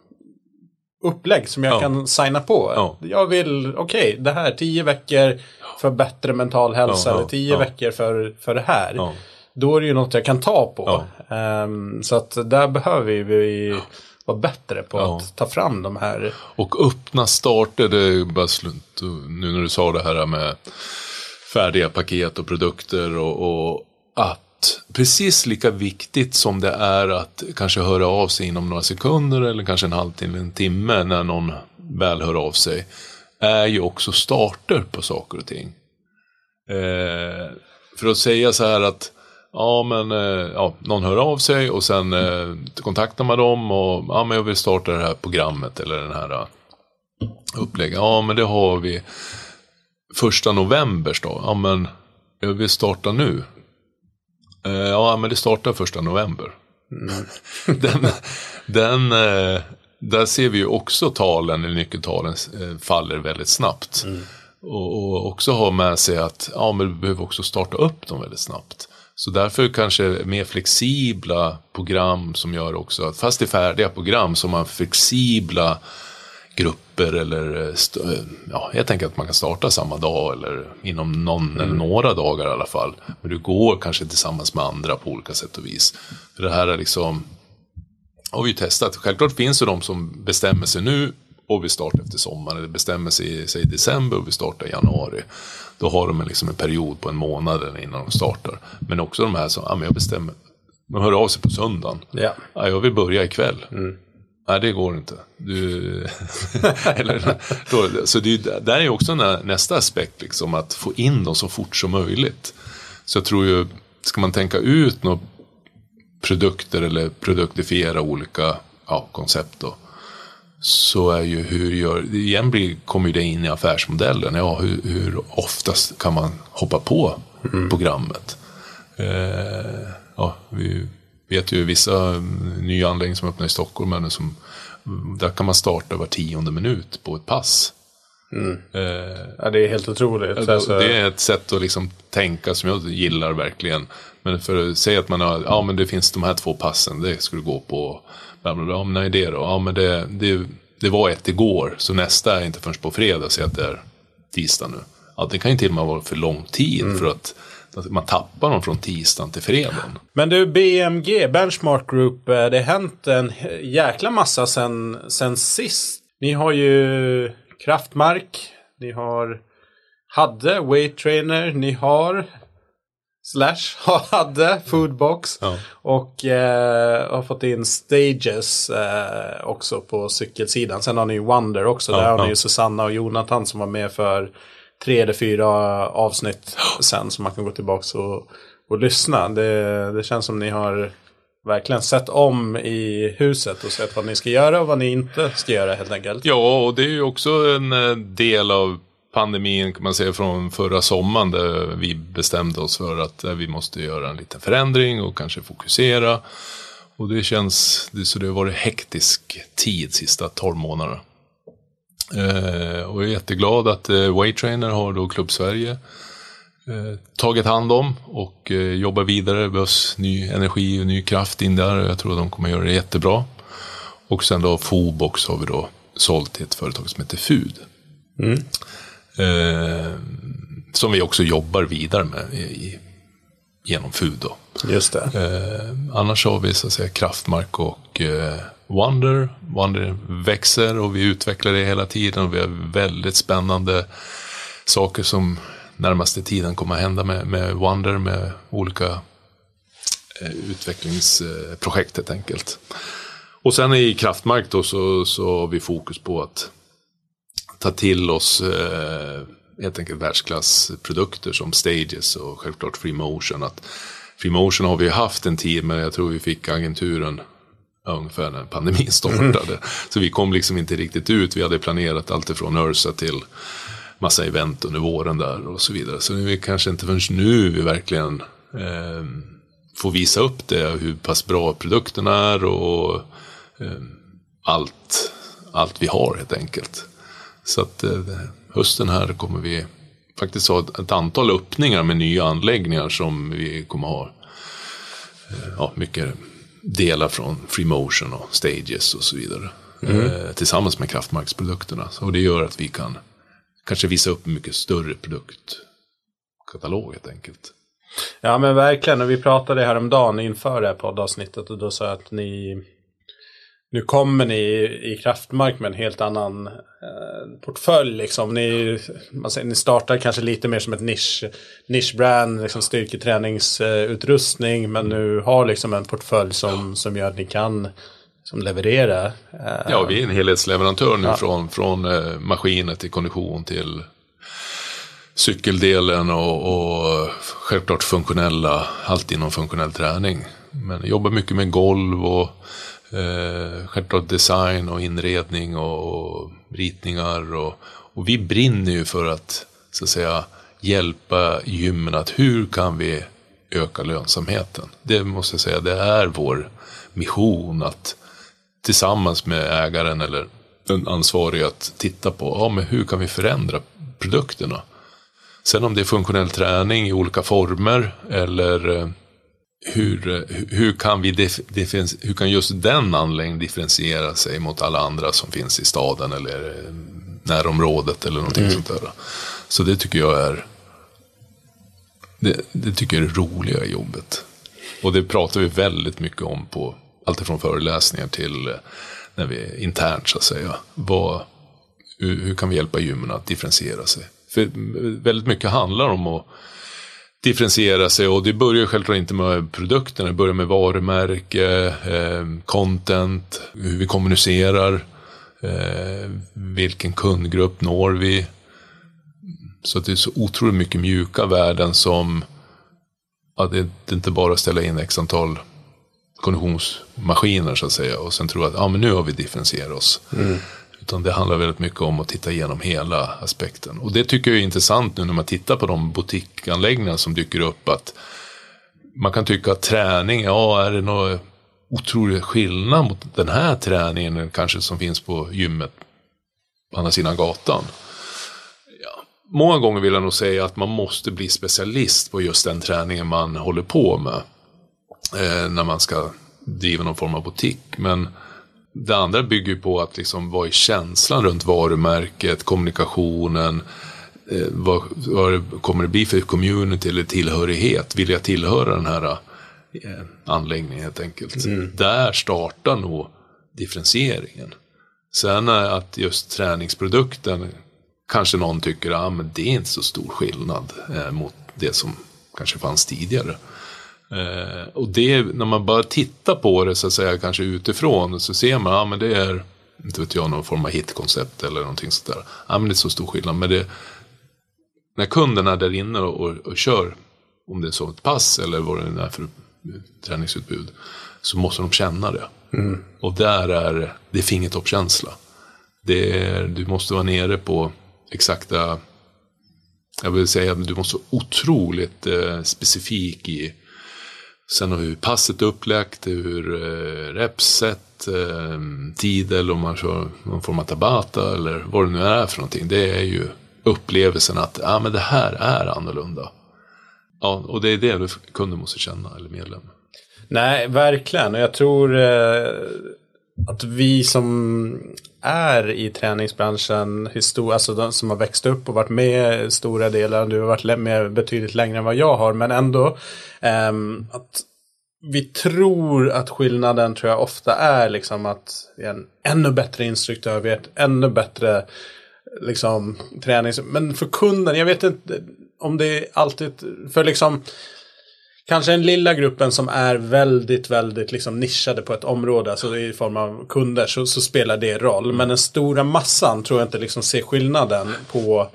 upplägg som jag ja. kan signa på? Ja. Jag vill, okej, okay, det här, tio veckor för bättre mental hälsa ja, eller tio veckor för, för det här. Då är det ju något jag kan ta på. Um, så att där behöver vi vara bättre på att ta fram de här. Och öppna starter, det är bara slut. Nu när du sa det här med färdiga paket och produkter och, och att precis lika viktigt som det är att kanske höra av sig inom några sekunder eller kanske en halvtimme, en timme när någon väl hör av sig, är ju också starter på saker och ting. Eh, för att säga så här att Ja, men eh, ja, någon hör av sig och sen eh, kontaktar man dem och ja, men jag vill starta det här programmet eller den här eh, upplägget. Ja, men det har vi första november då. Ja, men jag vill starta nu. Eh, ja, men det startar första november. Mm. den, den, eh, där ser vi ju också talen, eller nyckeltalen, eh, faller väldigt snabbt. Mm. Och, och, också ha med sig att ja, men vi behöver också starta upp dem väldigt snabbt. Så därför kanske mer flexibla program som gör också att fast det är färdiga program så har man flexibla grupper eller eh, ja, jag tänker att man kan starta samma dag eller inom någon mm. eller några dagar i alla fall. Men du går kanske tillsammans med andra på olika sätt och vis. För det här är liksom, har vi ju testat. Självklart finns det de som bestämmer sig nu och vill starta efter sommaren. Eller bestämmer sig i december och vill starta i januari. Då har de liksom en period på en månad innan de startar. Men också de här som, ja men jag bestämmer, de hör av sig på söndagen. Ja. ja jag vill börja ikväll. Mm. Nej, det går inte. Du... Eller, då, så det, där är också nästa aspekt, liksom, att få in dem så fort som möjligt. Så jag tror ju, ska man tänka ut några produkter eller produktifiera olika ja, koncept då, så är ju hur gör, igen blir, kommer det in i affärsmodellen. Ja, hur, hur oftast kan man hoppa på mm. programmet? Eh, ja, vi vet ju vissa nya anläggningar som öppnar i Stockholm, men som, där kan man starta var tionde minut på ett pass. Mm. Eh, ja, det är helt otroligt. Alltså... Det är ett sätt att liksom tänka som jag gillar verkligen. Men för att säga att man har, ja men det finns de här två passen, det skulle gå på bla bla bla. Ja, men nej, det då? Ja, men det, det, det var ett igår, så nästa är inte förrän på fredag, så att det är tisdag nu. Ja, det kan ju till och med vara för lång tid mm. för att man tappar dem från tisdagen till fredagen. Men du, BMG, Benchmark Group, eh, det har hänt en jäkla massa sen, sen sist. Ni har ju Kraftmark, ni har hade Weight Trainer, ni har Slash hade Foodbox. Ja. Och eh, har fått in Stages eh, också på cykelsidan. Sen har ni Wonder också. Ja, Där har ja. ni ju Susanna och Jonathan som var med för tre eller fyra avsnitt sen. som man kan gå tillbaka och, och lyssna. Det, det känns som ni har verkligen sett om i huset och sett vad ni ska göra och vad ni inte ska göra helt enkelt. Ja, och det är ju också en eh, del av pandemin kan man säga från förra sommaren där vi bestämde oss för att eh, vi måste göra en liten förändring och kanske fokusera. Och det känns, så det har varit hektisk tid sista 12 månaderna. Eh, och jag är jätteglad att eh, Waytrainer har då Klubb Sverige eh, tagit hand om och jobbar vidare. Det behövs ny energi och ny kraft in där. Jag tror att de kommer göra det jättebra. Och sen då Fobox har vi då sålt till ett företag som heter Fud. Mm. Eh, som vi också jobbar vidare med i, genom FUD. Då. Just det. Eh, annars har vi så att säga Kraftmark och eh, Wonder. Wonder växer och vi utvecklar det hela tiden. Och vi har väldigt spännande saker som närmaste tiden kommer att hända med, med Wonder med olika eh, utvecklingsprojekt helt enkelt. Och sen i Kraftmark då så, så har vi fokus på att ta till oss eh, helt enkelt världsklassprodukter som Stages och självklart Freemotion. Att Freemotion har vi haft en tid men jag tror vi fick agenturen ungefär när pandemin startade. Mm. Så vi kom liksom inte riktigt ut. Vi hade planerat allt ifrån Ursa till massa event under våren där och så vidare. Så det är kanske inte förrän nu vi verkligen eh, får visa upp det, hur pass bra produkten är och eh, allt, allt vi har helt enkelt. Så att eh, hösten här kommer vi faktiskt ha ett, ett, antal öppningar med nya anläggningar som vi kommer ha. Eh, ja, mycket delar från Freemotion och Stages och så vidare. Mm. Eh, tillsammans med kraftmarksprodukterna. Så det gör att vi kan kanske visa upp en mycket större produktkatalog helt enkelt. Ja men verkligen, och vi pratade häromdagen inför det här poddavsnittet och då sa jag att ni nu kommer ni i Kraftmark med en helt annan eh, portfölj. Liksom. Ni, säger, ni startar kanske lite mer som ett nisch, nischbrand, liksom styrketräningsutrustning. men nu har liksom en portfölj som, som gör att ni kan som leverera. Eh, ja, vi är en helhetsleverantör nu ja. från, från eh, maskiner till kondition till cykeldelen och, och självklart funktionella, allt inom funktionell träning. Men jobbar mycket med golv och Eh, självklart design och inredning och, och ritningar. Och, och, vi brinner ju för att, så att säga, hjälpa gymmen att hur kan vi öka lönsamheten? Det måste jag säga, det är vår mission att tillsammans med ägaren eller den ansvariga att titta på, ja men hur kan vi förändra produkterna? Sen om det är funktionell träning i olika former eller eh, hur, hur, kan vi hur kan just den anläggningen differentiera sig mot alla andra som finns i staden eller närområdet eller någonting mm. sånt där. Så det tycker jag är det, det tycker jag är det roliga jobbet. Och det pratar vi väldigt mycket om på alltifrån föreläsningar till eh, när vi internt så att säga. Vad, hur, hur kan vi hjälpa gymmen att differentiera sig? För väldigt mycket handlar om att differentiera sig och det börjar självklart inte med produkterna, det börjar med varumärke, eh, content, hur vi kommunicerar, eh, vilken kundgrupp når vi. Så det är så otroligt mycket mjuka värden som, att det, är inte bara att ställa in x antal konditionsmaskiner så att säga och sen tro att ah, men nu har vi differentierat oss. Mm. Utan det handlar väldigt mycket om att titta igenom hela aspekten. Och det tycker jag är intressant nu när man tittar på de butikanläggningar som dyker upp. att Man kan tycka att träning, ja är det någon otrolig skillnad mot den här träningen kanske som finns på gymmet på andra sidan gatan. Ja, många gånger vill jag nog säga att man måste bli specialist på just den träningen man håller på med. Eh, när man ska driva någon form av butik. Men det andra bygger på att liksom, vad är känslan runt varumärket, kommunikationen, eh, vad, vad kommer det bli för community eller tillhörighet? Vill jag tillhöra den här eh, anläggningen helt enkelt? Mm. Där startar nog differentieringen. Sen att just träningsprodukten kanske någon tycker att ah, det är inte så stor skillnad eh, mot det som kanske fanns tidigare. Eh, och det, när man bara tittar på det så att säga, kanske utifrån, så ser man, ja men det är, inte vet jag, någon form av hitkoncept eller någonting sånt där. Ja men det är så stor skillnad. Men det, när kunden är där inne och, och, och kör, om det är så ett pass eller vad det är för träningsutbud, så måste de känna det. Mm. Och där är det är fingertoppkänsla. Det är, du måste vara nere på exakta, jag vill säga du måste vara otroligt eh, specifik i Sen har vi hur passet är upplagt, hur eh, repset, eh, tid eller om man kör någon form av tabata eller vad det nu är för någonting. Det är ju upplevelsen att ah, men det här är annorlunda. Ja, och det är det kunden måste känna, eller medlem. Nej, verkligen. Och jag tror eh, att vi som är i träningsbranschen, histor- alltså de som har växt upp och varit med stora delar, du har varit med betydligt längre än vad jag har, men ändå. Um, att vi tror att skillnaden tror jag ofta är liksom att vi är en ännu bättre instruktör, vi är ett ännu bättre liksom tränings... Men för kunden, jag vet inte om det är alltid, för liksom Kanske den lilla gruppen som är väldigt, väldigt liksom nischade på ett område, alltså i form av kunder, så, så spelar det roll. Men den stora massan tror jag inte liksom ser skillnaden på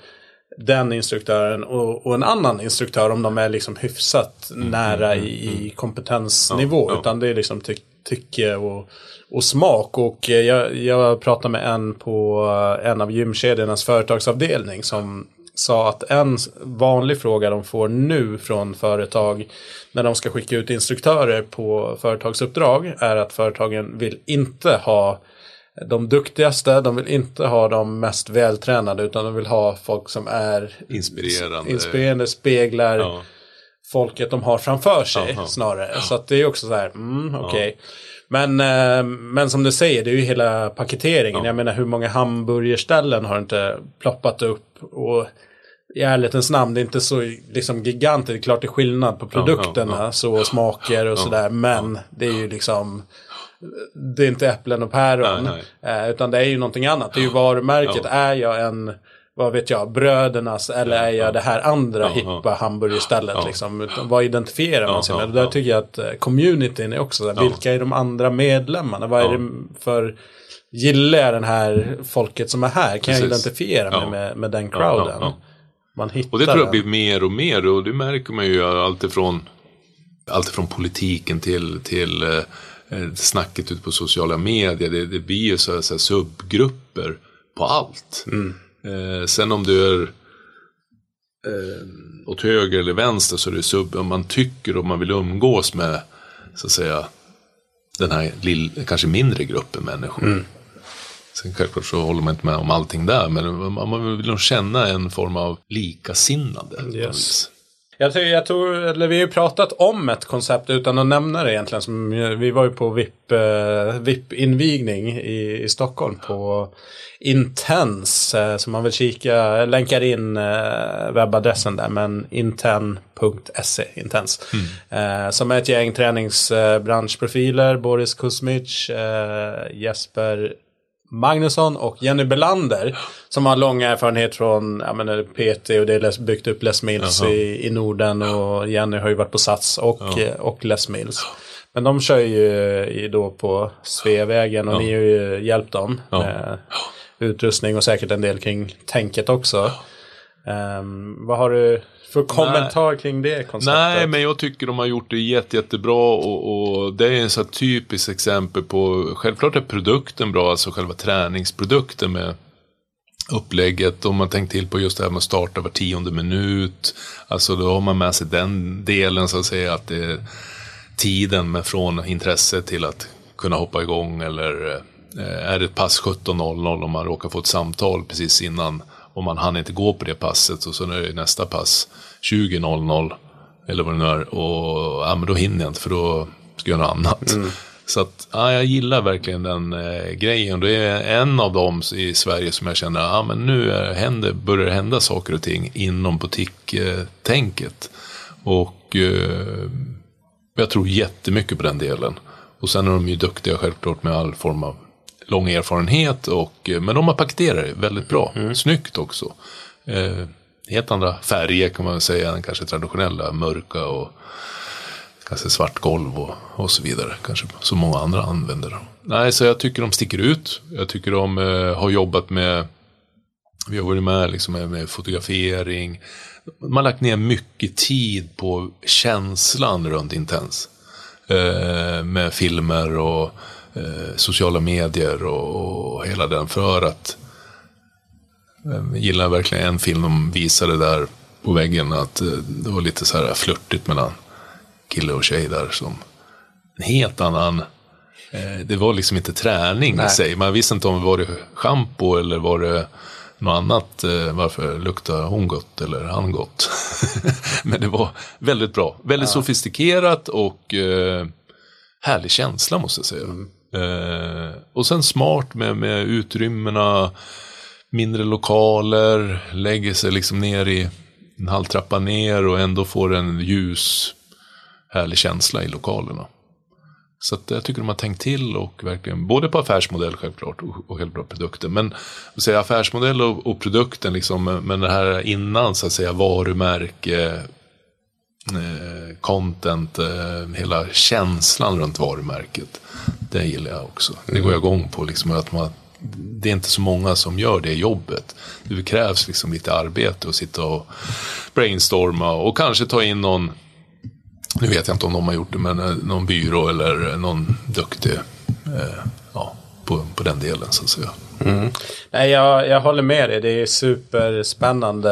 den instruktören och, och, en annan instruktör om de är liksom hyfsat mm, nära mm, i, mm. kompetensnivå. Ja, ja. Utan det är liksom ty tycke och, och smak. Och jag, jag pratade med en på en av gymkedjornas företagsavdelning som sa att en vanlig fråga de får nu från företag när de ska skicka ut instruktörer på företagsuppdrag är att företagen vill inte ha de duktigaste, de vill inte ha de mest vältränade utan de vill ha folk som är inspirerande, inspirerande speglar ja. folket de har framför sig Aha. snarare. Ja. Så att det är också så här, mm, okej. Okay. Ja. Men, eh, men som du säger, det är ju hela paketeringen. Jag menar hur många hamburgerställen har inte ploppat upp och i ärlighetens namn, det är inte så liksom gigantiskt. Det är klart det är skillnad på produkterna, ja, ja, ja. så smaker och sådär. Men det är ju liksom det är inte äpplen och päron. Nej, nej. Eh, utan det är ju någonting annat. Det är ju varumärket. Är jag en, vad vet jag, brödernas eller är jag det här andra hippa hamburgerstället? Liksom? Vad identifierar man sig med? Där tycker jag att eh, communityn är också så vilka är de andra medlemmarna? Vad är det för Gillar jag den här folket som är här? Kan Precis. jag identifiera mig med, med den crowden? Man hittar Och det tror jag blir mer och mer och det märker man ju alltifrån alltifrån politiken till, till eh, eh, snacket ute på sociala medier. Det, det blir ju så så här subgrupper på allt. Mm. Eh, sen om du är eh, åt höger eller vänster så är det sub, om man tycker och man vill umgås med så att säga den här lill, kanske mindre gruppen människor. Mm. Sen självklart så håller man inte med om allting där, men man vill nog känna en form av likasinnande. Yes. Jag, tror, jag tror, eller vi har ju pratat om ett koncept utan att nämna det egentligen. Som, vi var ju på VIP, eh, VIP-invigning i, i Stockholm på Intense. Eh, så man vill kika, länkar in eh, webbadressen där, men inten.se, Intense. Mm. Eh, som är ett gäng träningsbranschprofiler, Boris Kuzmic, eh, Jesper Magnusson och Jenny Belander. Som har lång erfarenhet från ja, men, PT och det är byggt upp Les Mills i, i Norden. Och Jenny har ju varit på Sats och, ja. och Les Mills. Men de kör ju i, då på Sveavägen och ja. ni har ju hjälpt dem med utrustning och säkert en del kring tänket också. Um, vad har du för kommentar Nej. kring det konceptet? Nej, men jag tycker de har gjort det jätte, jättebra och, och det är en så typiskt exempel på, självklart är produkten bra, alltså själva träningsprodukten med upplägget. Om man tänkt till på just det här med att starta var tionde minut. Alltså då har man med sig den delen så att säga, att det är tiden med från intresse till att kunna hoppa igång eller eh, är det ett pass 17.00 om man råkar få ett samtal precis innan och man hann inte gå på det passet och så är det nästa pass 20.00 eller vad det nu är och ja, men då hinner jag inte för då ska jag göra något annat. Mm. Så att, ja, jag gillar verkligen den eh, grejen. Det är en av dem i Sverige som jag känner, ja men nu är, händer, börjar det hända saker och ting inom butik-tänket. Och eh, jag tror jättemycket på den delen. Och sen är de ju duktiga självklart med all form av lång erfarenhet. Och, eh, men de har paketerat det väldigt bra. Mm. Snyggt också. Eh, helt andra färger kan man säga än kanske traditionella. Mörka och kanske svart golv och, och så vidare. Kanske som många andra använder. Nej, så jag tycker de sticker ut. Jag tycker de eh, har jobbat med vi har varit med liksom med fotografering. Man har lagt ner mycket tid på känslan runt Intens. Eh, med filmer och eh, sociala medier och, och, hela den. För att eh, gillar verkligen en film de visade där på väggen. Att eh, det var lite så här flörtigt mellan kille och tjej där som en helt annan eh, det var liksom inte träning Nej. i sig. Man visste inte om det var det schampo eller var det något annat. Varför luktar hon gott eller han gott? Men det var väldigt bra. Väldigt ja. sofistikerat och eh, härlig känsla måste jag säga. Mm. Eh, och sen smart med, med utrymmena, mindre lokaler, lägger sig liksom ner i en halv trappa ner och ändå får en ljus, härlig känsla i lokalerna. Så att jag tycker de har tänkt till och verkligen, både på affärsmodell självklart och, och självklart produkten. Men säga, affärsmodell och, och, produkten, liksom, men det här innan så att säga varumärke, Eh, content, eh, hela känslan runt varumärket. Det gillar jag också. Det går jag igång på. Liksom, att man, det är inte så många som gör det jobbet. Det krävs liksom lite arbete och sitta och brainstorma och kanske ta in någon nu vet jag inte om de har gjort det, men eh, någon byrå eller någon duktig eh, ja, på, på den delen så att säga. Mm. Nej, jag, jag håller med dig. Det är superspännande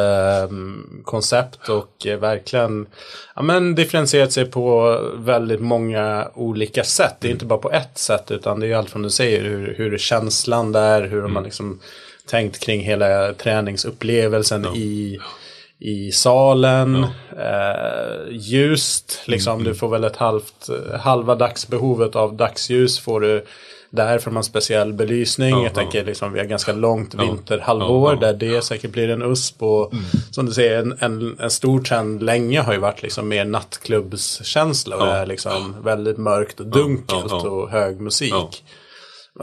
um, koncept och eh, verkligen ja, men differentierat sig på väldigt många olika sätt. Det är inte bara på ett sätt utan det är allt från du säger hur, hur känslan där, hur mm. man liksom tänkt kring hela träningsupplevelsen ja. i i salen. Ja. Eh, ljust, liksom. Mm. Du får väl ett halvt, halva dagsbehovet av dagsljus får du där från en speciell belysning. Ja, jag ja. tänker liksom vi har ganska långt vinterhalvår där det säkert blir en USP. Och mm. som du säger en, en, en, stor trend länge har ju varit liksom mer nattklubbskänsla. Och det är liksom väldigt mörkt och dunkelt och hög musik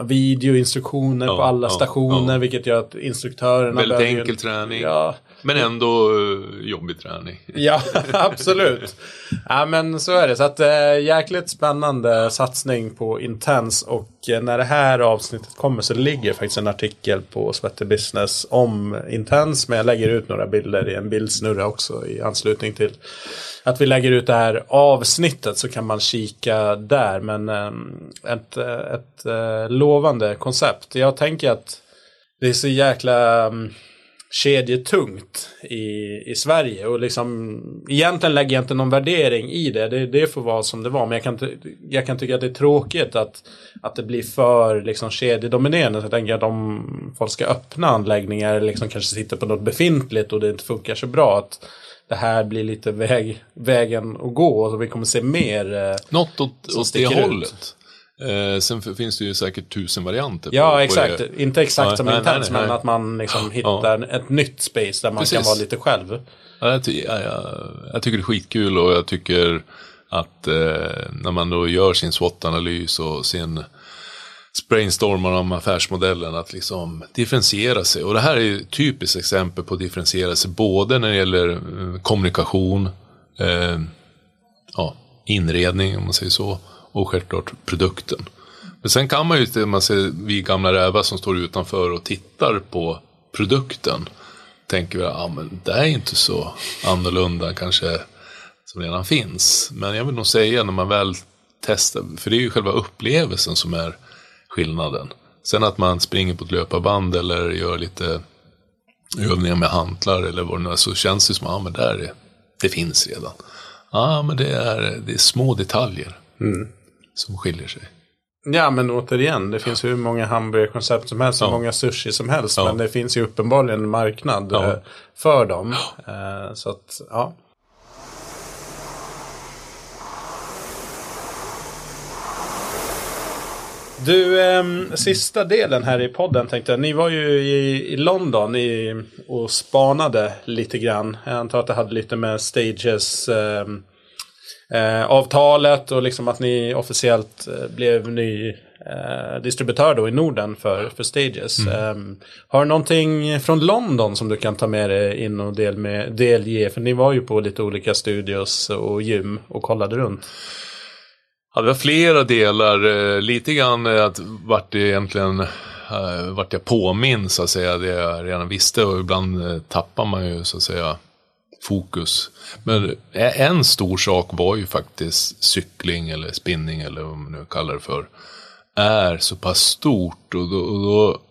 videoinstruktioner ja, på alla stationer ja. vilket gör att instruktörerna Väldigt enkel träning. Ja, men ändå uh, jobbig träning. ja, absolut. Ja, men så är det. Så att äh, jäkligt spännande satsning på Intens. Och äh, när det här avsnittet kommer så ligger faktiskt en artikel på Sweater Business om Intens. Men jag lägger ut några bilder i en bildsnurra också i anslutning till att vi lägger ut det här avsnittet så kan man kika där. Men ett, ett lovande koncept. Jag tänker att det är så jäkla um, kedjetungt i, i Sverige. Och liksom, egentligen lägger jag inte någon värdering i det. Det, det får vara som det var. Men jag kan, jag kan tycka att det är tråkigt att, att det blir för liksom, kedjedominerande. Så jag tänker att om folk ska öppna anläggningar liksom kanske sitter på något befintligt och det inte funkar så bra. att det här blir lite väg, vägen att gå och vi kommer se mer. Eh, något åt, åt det hållet. Eh, sen finns det ju säkert tusen varianter. Ja, på, exakt. På Inte exakt ja, som nej, Intense, men att man liksom hittar ja. ett nytt space där man Precis. kan vara lite själv. Ja, jag, ty jag, jag, tycker det är skitkul och jag tycker att eh, när man då gör sin SWOT-analys och sin brainstormar om affärsmodellen att liksom differentiera sig. Och det här är ett typiskt exempel på att differentiera sig både när det gäller eh, kommunikation, eh, ja, inredning om man säger så och självklart produkten. Men sen kan man ju, man ser vi gamla rävar som står utanför och tittar på produkten. Tänker vi, ja men det är inte så annorlunda kanske som redan finns. Men jag vill nog säga när man väl testar, för det är ju själva upplevelsen som är skillnaden. Sen att man springer på ett löparband eller gör lite övningar med hantlar eller vad det nu är, så känns det som att ah, men där är, det finns redan. Ja, men det är, det är små detaljer. Mm som skiljer sig. Ja men återigen, det finns hur många hamburgerkoncept som helst, ja. hur många sushi som helst. Ja. Men det finns ju uppenbarligen en marknad ja. Eh, för dem. Ja. Eh, så att, ja. Du, eh, sista delen här i podden tänkte jag. Ni var ju i, i London i, och spanade lite grann. Jag antar att det hade lite med Stages eh, eh, avtalet och liksom att ni officiellt eh, blev ny eh, distributör då i Norden för, för Stages. Mm. Eh, har du någonting från London som du kan ta med dig in och del med, delge? För ni var ju på lite olika studios och gym och kollade runt. Ja, det var flera delar. Eh, lite grann att vart det egentligen eh, vart jag påminn så att säga det jag redan visste och ibland tappar man ju så att säga fokus. Men en stor sak var ju faktiskt cykling eller spinning eller vad man nu kallar det för. Är så pass stort och då, och då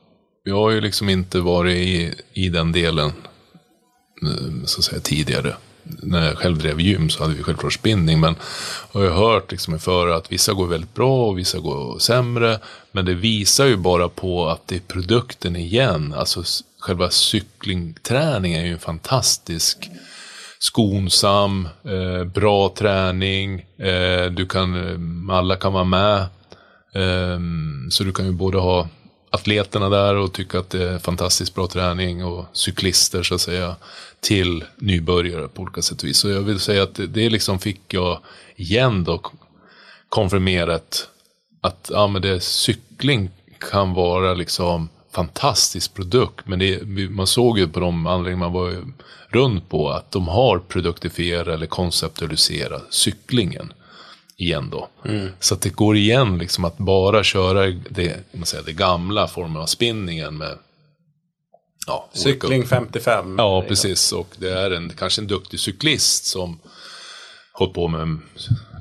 jag har ju liksom inte varit i, i den delen mm, så att säga tidigare. när jag själv drev gym så hade vi självklart spinning. Men jag har hört liksom för att vissa går väldigt bra och vissa går sämre. Men det visar ju bara på att det är produkten igen. Alltså själva cyklingträningen är ju en fantastisk skonsam, eh, bra träning. Eh, du kan, eh, alla kan vara med. Eh, så du kan ju både ha atleterna där och tycka att det är fantastiskt bra träning och cyklister så att säga till nybörjare på olika sätt och vis. Så jag vill säga att det, det liksom fick jag igen då konfirmerat att ja, men det, cykling kan vara liksom fantastisk produkt. Men det, man såg ju på de anläggningar man var runt på att de har produktifierat eller konceptualiserat cyklingen igen då. Mm. Så att det går igen liksom att bara köra det, man säger, det gamla formen av spinningen med ja, Cykling 55. Ja, precis. Och det är en, kanske en duktig cyklist som hållit på med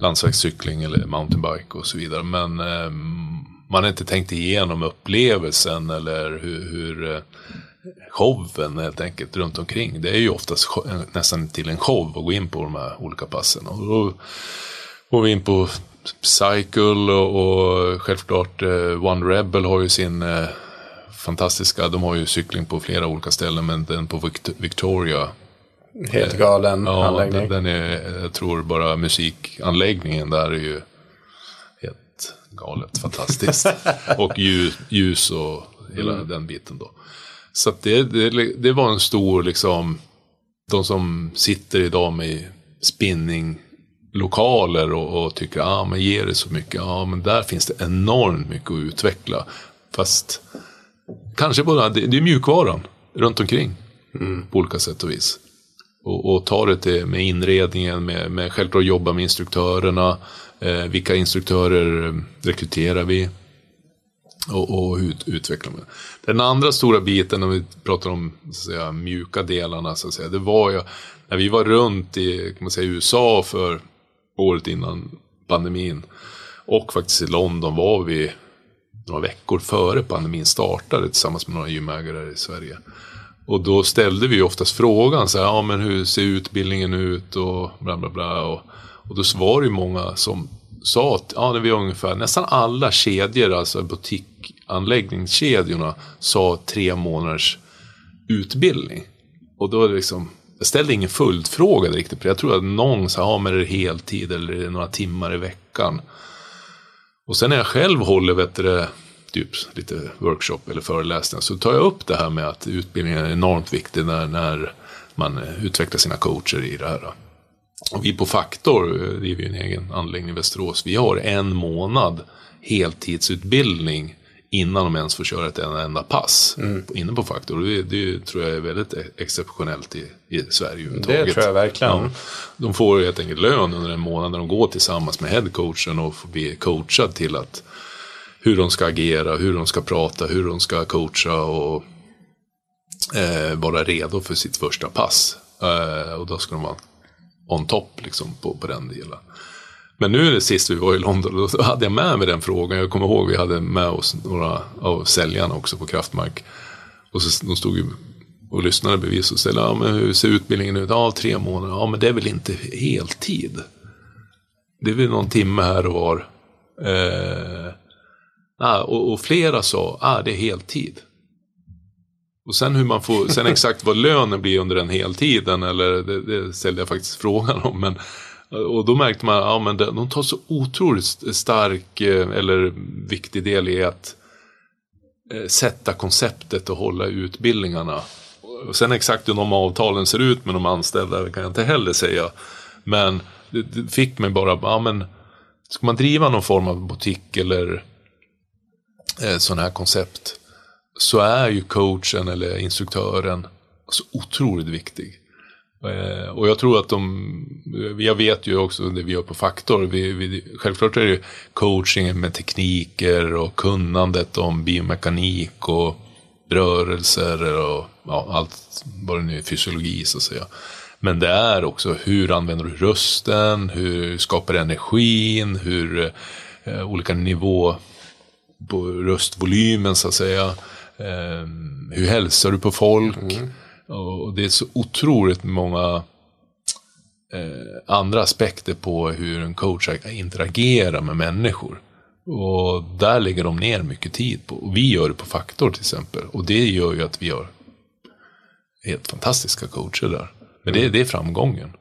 landsvägscykling eller mountainbike och så vidare. Men eh, man inte tänkt igenom upplevelsen eller hur, hur eh, showen helt enkelt runt omkring. Det är ju oftast nästan till en show att gå in på de här olika passen. Och då går vi in på Cycle och, och självklart eh, One Rebel har ju sin eh, fantastiska, de har ju cykling på flera olika ställen men den på Victoria Helt galen ja, anläggning. Den, den är, jag tror bara musikanläggningen där är ju galet fantastiskt. och ljus, ljus och hela mm. den biten då. Så det, det, det, var en stor, liksom, de som sitter idag med spinninglokaler och, och tycker, ja ah, men ger det så mycket, ja men där finns det enormt mycket att utveckla. Fast kanske bara, det, det är mjukvaran runt omkring. Mm. På olika sätt och vis. Och, och ta det till, med inredningen, med, med självklart jobba med instruktörerna. Eh, vilka instruktörer eh, rekryterar vi? Och, och ut, utveckla med. Den andra stora biten när vi pratar om så säga, mjuka delarna, så att säga, det var ju när vi var runt i kan man säga, USA för året innan pandemin. Och faktiskt i London var vi några veckor före pandemin startade tillsammans med några gymägare i Sverige. Och då ställde vi oftast frågan så här, ja men hur ser utbildningen ut och bla bla bla. Och, och då var det ju många som sa att ja, vi ungefär, nästan alla kedjor, alltså butikanläggningskedjorna, sa tre månaders utbildning. Och då är det liksom, jag ställde ingen följdfråga riktigt på det. Jag tror att någon sa, ja men är det heltid eller är det några timmar i veckan? Och sen när jag själv håller, vet du, typ lite workshop eller föreläsningar så tar jag upp det här med att utbildningen är enormt viktig när, när man utvecklar sina coacher i det här. Och vi på Faktor, driver ju en egen anläggning i Västerås, vi har en månad heltidsutbildning innan de ens får köra ett enda pass mm. inne på Faktor. Det, det tror jag är väldigt exceptionellt i, i Sverige Det tror jag verkligen. Ja, de får helt enkelt lön under en månad när de går tillsammans med headcoachen och får bli coachad till att hur de ska agera, hur de ska prata, hur de ska coacha och eh, vara redo för sitt första pass. Eh, och då ska de vara on top liksom, på, på den delen. Men nu är det sist vi var i London, då hade jag med mig den frågan. Jag kommer ihåg vi hade med oss några av säljarna också på Kraftmark. Och så, de stod ju och lyssnade bevis och ställde, ja men hur ser utbildningen ut? Ja, tre månader. Ja, men det är väl inte heltid? Det är väl någon timme här och var. Eh, Ah, och, och, flera sa, ah, det är heltid. Och sen hur man får, sen exakt vad lönen blir under den heltiden, eller det, det ställde jag faktiskt frågan om. Men, och då märkte man, ja men de tar så otroligt stark, eh, eller viktig del i att eh, sätta konceptet och hålla utbildningarna. Och sen exakt hur de avtalen ser ut med de anställda kan jag inte heller säga. Men det, det fick mig bara, ja men ska man driva någon form av butik eller Eh, sådana här koncept så är ju coachen eller instruktören så otroligt viktig. Eh, och jag tror att de, eh, jag vet ju också det vi gör på Faktor, vi, vi, självklart är det coachingen med tekniker och kunnandet om biomekanik och rörelser och ja, allt vad det nu är, fysiologi så att säga. Men det är också hur använder du rösten, hur skapar du energin, hur eh, olika nivå på röstvolymen så att säga. Eh, hur hälsar du på folk? Mm. Och det är så otroligt många eh, andra aspekter på hur en coach interagerar med människor. Och där lägger de ner mycket tid på. Och vi gör det på Faktor till exempel. Och det gör ju att vi har helt fantastiska coacher där. Men det, det är framgången.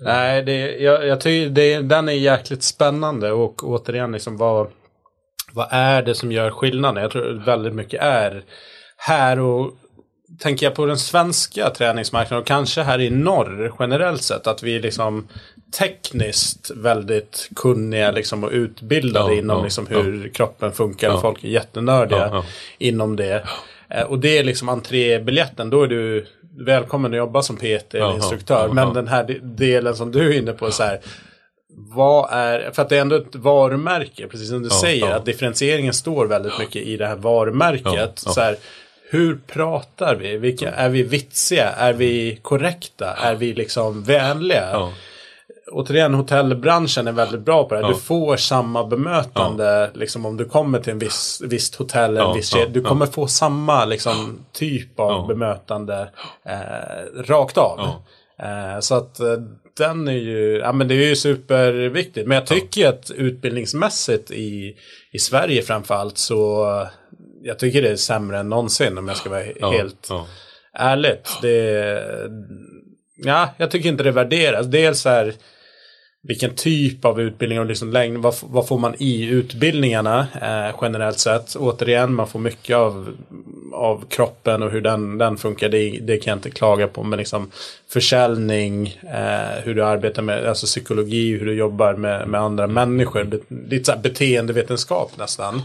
Nej, det, jag, jag tycker det, den är jäkligt spännande och återigen liksom vad, vad är det som gör skillnaden? Jag tror väldigt mycket är här och tänker jag på den svenska träningsmarknaden och kanske här i norr generellt sett att vi liksom tekniskt väldigt kunniga liksom, och utbildade ja, inom ja, liksom, hur ja. kroppen funkar. Och folk är jättenördiga inom det. Eh, och det är liksom entrébiljetten. Då är du välkommen att jobba som PT eller instruktör. Men den här delen som du är inne på. så här, vad är, för att det är ändå ett varumärke, precis som du säger, att differentieringen står väldigt mycket i det här varumärket. Så här, hur pratar vi? Vilka, är vi vitsiga? Är vi korrekta? Är vi liksom vänliga? Ja. Återigen, hotellbranschen är väldigt bra på det. Ja. Du får samma bemötande ja. liksom, om du kommer till en viss, visst hotell. En viss Du kommer få samma liksom, typ av bemötande eh, rakt av. Eh, så att eh, den är ju, ja men det är ju superviktigt. Men jag tycker att utbildningsmässigt i, i Sverige framförallt så jag tycker det är sämre än någonsin om jag ska vara ja, helt ja. ärligt. Det, ja, jag tycker inte det värderas. Dels är vilken typ av utbildning och liksom längd, vad, vad får man i utbildningarna eh, generellt sett. Återigen, man får mycket av, av kroppen och hur den, den funkar. Det, det kan jag inte klaga på. Men liksom försäljning, eh, hur du arbetar med alltså psykologi, hur du jobbar med, med andra människor. Lite så här beteendevetenskap nästan.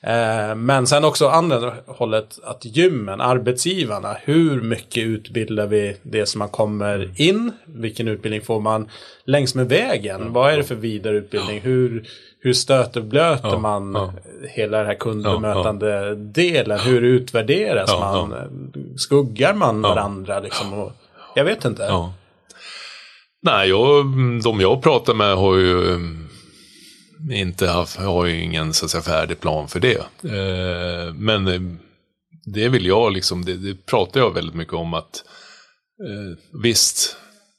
Eh, men sen också andra hållet att gymmen, arbetsgivarna, hur mycket utbildar vi det som man kommer in? Vilken utbildning får man längs med vägen? Vad är det för vidareutbildning? Hur, hur stöter blöter ja, man ja. hela den här kundbemötande ja, delen? Hur utvärderas man? Skuggar man varandra liksom? Jag vet inte. Nej, jag, de jag pratar med har ju inte haft, har ju ingen så att säga, färdig plan för det. Eh, men eh, det vill jag liksom, det, det, pratar jag väldigt mycket om att eh, visst,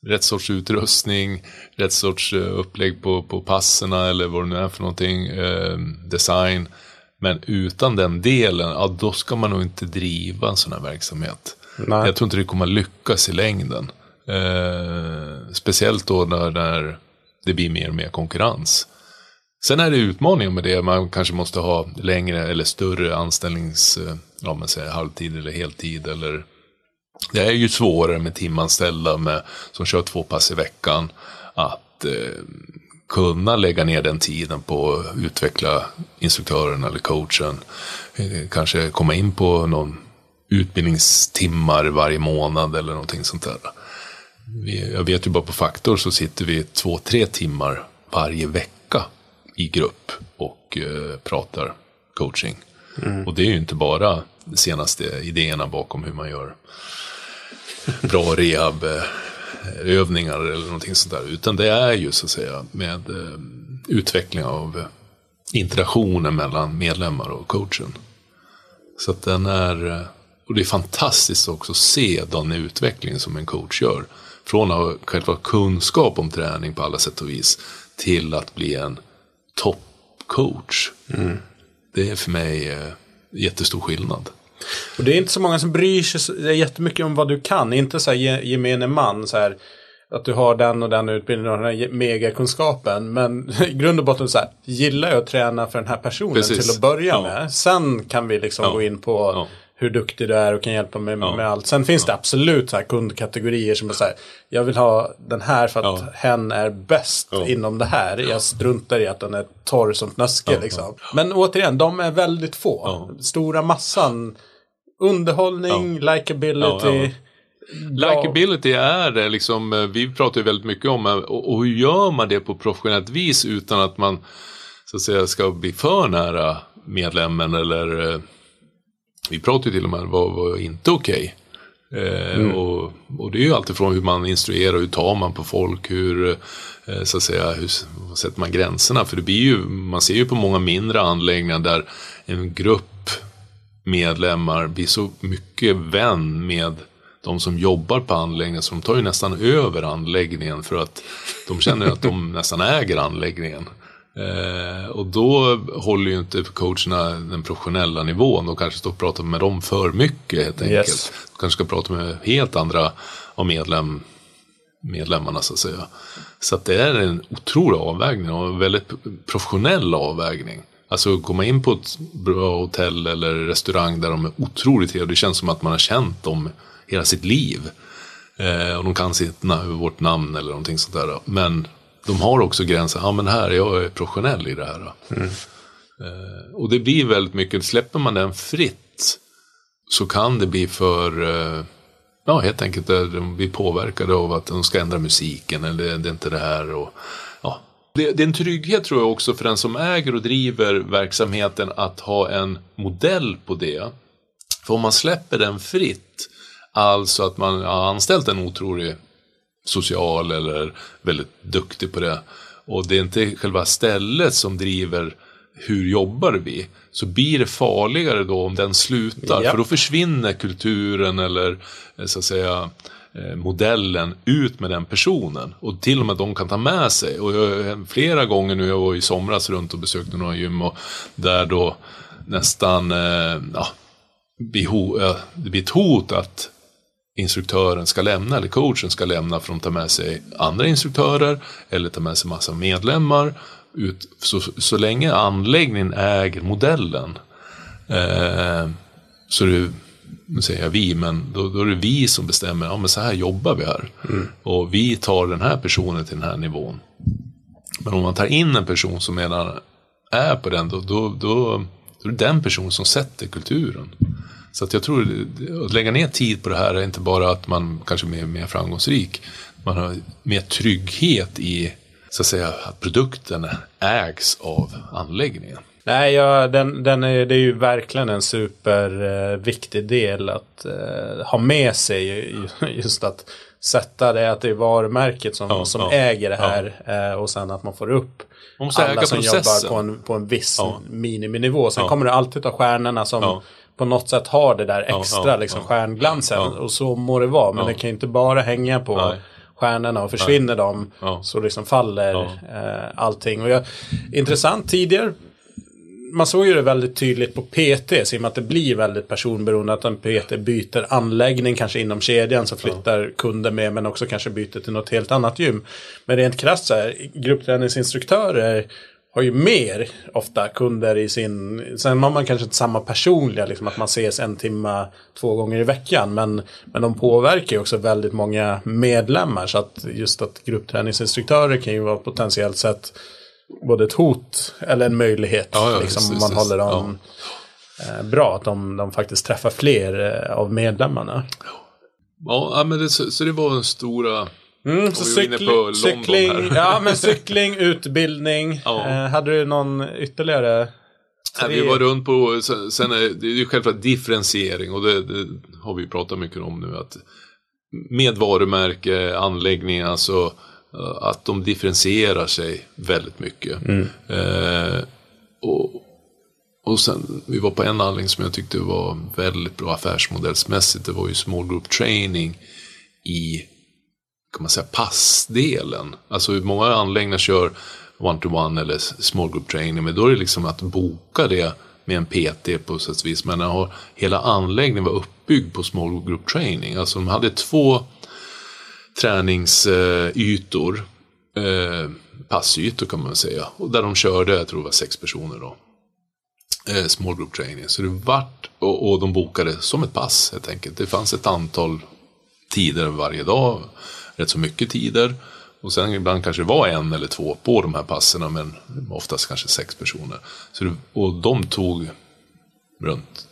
rätt sorts utrustning, rätt sorts eh, upplägg på, på passerna eller vad det nu är för någonting, eh, design. Men utan den delen, ja, då ska man nog inte driva en sån här verksamhet. Nej. Jag tror inte det kommer lyckas i längden. Eh, speciellt då när, när det blir mer och mer konkurrens. Sen är det utmaningar med det. Man kanske måste ha längre eller större anställnings, eh, ja men säger halvtid eller heltid eller det är ju svårare med timanställda med, som kör två pass i veckan att eh, kunna lägga ner den tiden på att utveckla instruktören eller coachen. Eh, kanske komma in på någon utbildningstimmar varje månad eller någonting sånt där. Vi, jag vet ju bara på Faktor så sitter vi två, tre timmar varje vecka i grupp och eh, pratar coaching. Mm. Och det är ju inte bara de senaste idéerna bakom hur man gör bra rehabövningar eller någonting sånt där. Utan det är ju så att säga med eh, utveckling av interaktionen mellan medlemmar och coachen. Så att den är, eh, och det är fantastiskt också att se den utveckling som en coach gör. Från att ha själva kunskap om träning på alla sätt och vis till att bli en toppcoach. Mm. Det är för mig eh, jättestor skillnad. Och det är inte så många som bryr sig jättemycket om vad du kan. Inte så här gemene man. Så här, att du har den och den utbildningen och den här megakunskapen. Men i grund och botten så här, gillar jag att träna för den här personen Precis. till att börja ja. med. Sen kan vi liksom ja. gå in på ja hur duktig du är och kan hjälpa mig ja. med allt. Sen finns ja. det absolut så här kundkategorier som är så här, jag vill ha den här för att ja. hen är bäst inom det här. Jag struntar i att den är torr som fnöske liksom. Men återigen, de är väldigt få. Stora massan, underhållning, likability. Likeability är det, liksom, eh, vi pratar ju väldigt mycket om, eh, och, och hur gör man det på professionellt vis utan att man så att säga ska bli för nära medlemmen eller eh, vi pratar ju till och med om vad var inte okej. Okay. Eh, mm. och, och, det är ju alltifrån hur man instruerar, hur tar man på folk, hur, eh, så att säga, hur sätter man gränserna? För det blir ju, man ser ju på många mindre anläggningar där en grupp medlemmar blir så mycket vän med de som jobbar på anläggningen, så de tar ju nästan över anläggningen för att de känner att de nästan äger anläggningen. Eh, och då håller ju inte coacherna den professionella nivån. De kanske står och pratar med dem för mycket helt enkelt. Yes. De kanske ska prata med helt andra av medlem, medlemmarna så att säga. Så att det är en otrolig avvägning och en väldigt professionell avvägning. Alltså komma in på ett bra hotell eller restaurang där de är otroligt trevliga. Det känns som att man har känt dem hela sitt liv. Eh, och de kan sitt, vårt namn eller någonting sånt där. Men de har också gränsen, ja men här, jag är professionell i det här. Mm. Eh, och det blir väldigt mycket, släpper man den fritt så kan det bli för, eh, ja helt enkelt, eh, de blir påverkade av att de ska ändra musiken eller det är inte det här. Och, ja. det, det är en trygghet tror jag också för den som äger och driver verksamheten att ha en modell på det. För om man släpper den fritt, alltså att man har anställt en otrolig social eller väldigt duktig på det. Och det är inte själva stället som driver hur jobbar vi? Så blir det farligare då om den slutar. Ja. För då försvinner kulturen eller eh, så att säga eh, modellen ut med den personen. Och till och med de kan ta med sig. Och jag, flera gånger nu, jag var i somras runt och besökte några gym och där då nästan eh, ja, det blir ett hot att instruktören ska lämna eller coachen ska lämna för att ta med sig andra instruktörer eller ta med sig massa medlemmar. Ut, så, så länge anläggningen äger modellen eh, så är det, nu säger jag vi, men då, då, är det vi som bestämmer, ja men så här jobbar vi här. Mm. Och vi tar den här personen till den här nivån. Men om man tar in en person som redan är på den, då, då, då, då är det den personen som sätter kulturen. Så att jag tror att lägga ner tid på det här är inte bara att man kanske är mer framgångsrik. Man har mer trygghet i så att säga att produkten ägs av anläggningen. Nej, ja, den, den är, det är ju verkligen en superviktig del att uh, ha med sig. Just att sätta det att det är varumärket som, ja, som ja, äger det här ja. uh, och sen att man får upp man alla som processen. jobbar på en, på en viss miniminivå. Sen kommer det alltid ta stjärnorna som på något sätt har det där extra ja, ja, liksom, stjärnglansen. Och så må det vara. Men det kan ju inte bara hänga på Nej. stjärnorna och försvinner de så liksom faller eh, allting. Och jag, intressant tidigare man såg ju det väldigt tydligt på PT, i och med att det blir väldigt personberoende. Att en PT byter anläggning, kanske inom kedjan, så flyttar ja. kunder med, men också kanske byter till något helt annat gym. Men rent krasst så här, gruppträningsinstruktörer har ju mer ofta kunder i sin... Sen har man kanske inte samma personliga, liksom att man ses en timme två gånger i veckan. Men, men de påverkar ju också väldigt många medlemmar. Så att just att gruppträningsinstruktörer kan ju vara potentiellt sett både ett hot eller en möjlighet. Ja, ja, liksom, om man håller dem ja. Eh, bra. Att de, de faktiskt träffar fler eh, av medlemmarna. Ja, men det, så, så det var den stora Mm, så cykling, cykling, ja, men cykling, utbildning. Ja. Eh, hade du någon ytterligare? Ja, vi var runt på, sen är det ju självklart differentiering och det, det, har vi pratat mycket om nu. att Med varumärke, anläggning, alltså eh, att de differentierar sig väldigt mycket. Mm. Eh, och, och sen, vi var på en anläggning som jag tyckte var väldigt bra affärsmodellsmässigt. Det var ju small group training i kan man säga, passdelen. Alltså många anläggningar kör one-to-one eller small group training. Men då är det liksom att boka det med en PT på sätt och vis. Men har, hela anläggningen var uppbyggd på small group training. Alltså de hade två träningsytor. Eh, passytor kan man säga. Och där de körde, jag tror det var sex personer då. Eh, small group training. Så det vart, och, och de bokade som ett pass helt enkelt. Det fanns ett antal tider varje dag rätt så mycket tider. Och sen ibland kanske det var en eller två på de här passerna, men oftast kanske sex personer. Så det, och de tog runt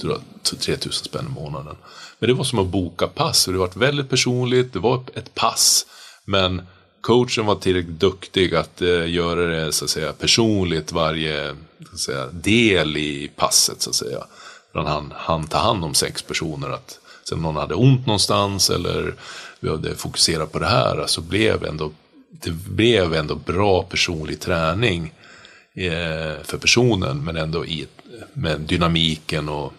tror jag, 3000 spänn i månaden. Men det var som att boka pass, och det var väldigt personligt, det var ett pass. Men coachen var tillräckligt duktig att eh, göra det så att säga, personligt varje så att säga, del i passet. så att säga. Han, han tar hand om sex personer. Att sen någon hade ont någonstans eller behövde fokusera på det här så alltså blev ändå, det blev ändå bra personlig träning eh, för personen men ändå i, med dynamiken och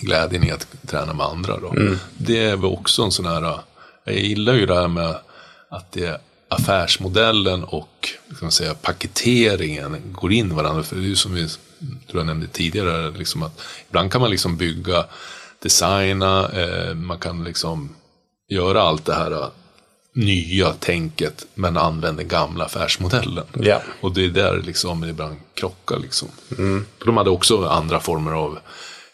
glädjen i att träna med andra. Då. Det är väl också en sån här, jag gillar ju det här med att det är affärsmodellen och ska man säga, paketeringen går in i varandra. För det är ju som vi tror jag nämnde tidigare, liksom att ibland kan man liksom bygga, designa, eh, man kan liksom göra allt det här eh, nya tänket men använder gamla affärsmodellen. Ja. Och det är där liksom det ibland krockar liksom. För de hade också andra former av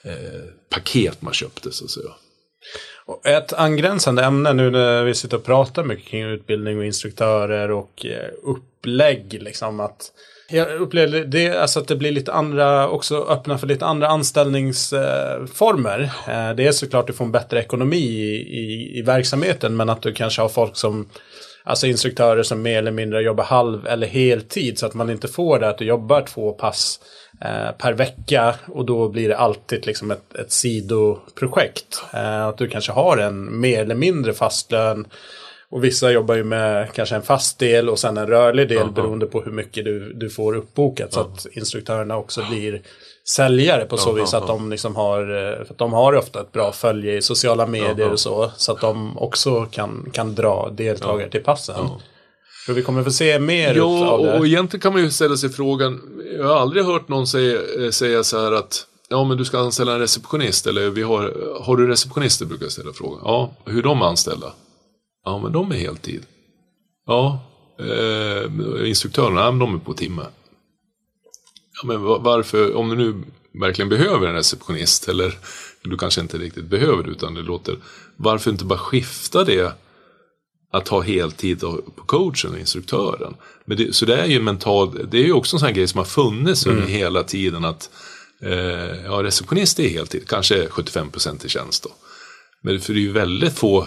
eh, paket man köpte så att säga. Och Ett angränsande ämne nu när vi sitter och pratar mycket kring utbildning och instruktörer och eh, upplägg. Liksom att jag upplever det, alltså att det blir lite andra, också öppna för lite andra anställningsformer. Eh, det är såklart att du får en bättre ekonomi i, i, i verksamheten men att du kanske har folk som Alltså instruktörer som mer eller mindre jobbar halv eller heltid så att man inte får det att du jobbar två pass eh, per vecka och då blir det alltid liksom ett, ett sidoprojekt. Eh, att du kanske har en mer eller mindre fast lön och vissa jobbar ju med kanske en fast del och sen en rörlig del beroende på hur mycket du, du får uppbokat. Så att instruktörerna också blir säljare på så vis att de liksom har, eh, för de har ofta ett bra följe i sociala medier och så. Så att de också kan, kan dra deltagare till passen. För vi kommer få se mer Ja, av det. och egentligen kan man ju ställa sig frågan, jag har aldrig hört någon säga, eh, säga så här att Ja, men du ska anställa en receptionist, eller vi har, har du receptionister brukar jag ställa frågan. Ja, hur är de anställda? Ja, men de är heltid. Ja, eh, instruktörerna, ja, de är på timme. Ja, men va- varför, om du nu verkligen behöver en receptionist, eller du kanske inte riktigt behöver det, utan det låter, varför inte bara skifta det att ha heltid på coachen och instruktören. Men det, så det är ju mentalt, det är ju också en sån här grej som har funnits under hela tiden att eh, ja, receptionist är heltid, kanske 75% i tjänst då. Men för det är ju väldigt få,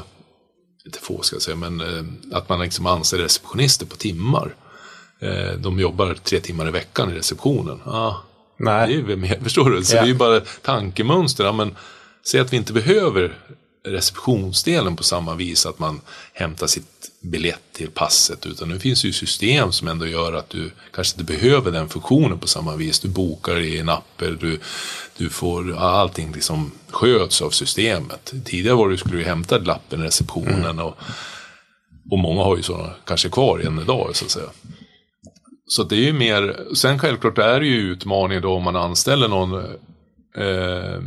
inte få ska jag säga, men eh, att man liksom anställer receptionister på timmar. Eh, de jobbar tre timmar i veckan i receptionen. Ah, det är Nej. ju förstår du? Så Ja. det är ju bara tankemönster. Ja, men säg att vi inte behöver receptionsdelen på samma vis att man hämtar sitt biljett till passet. Utan nu finns ju system som ändå gör att du kanske inte behöver den funktionen på samma vis. Du bokar i en app, eller du, du får, allting liksom sköts av systemet. Tidigare var det, skulle du hämta lappen i receptionen och, och många har ju sådana kanske kvar än idag så att säga. Så det är ju mer, sen självklart är det ju utmaningen då om man anställer någon, eh,